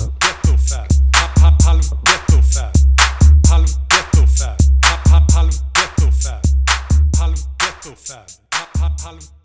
Halv ghetto-fab.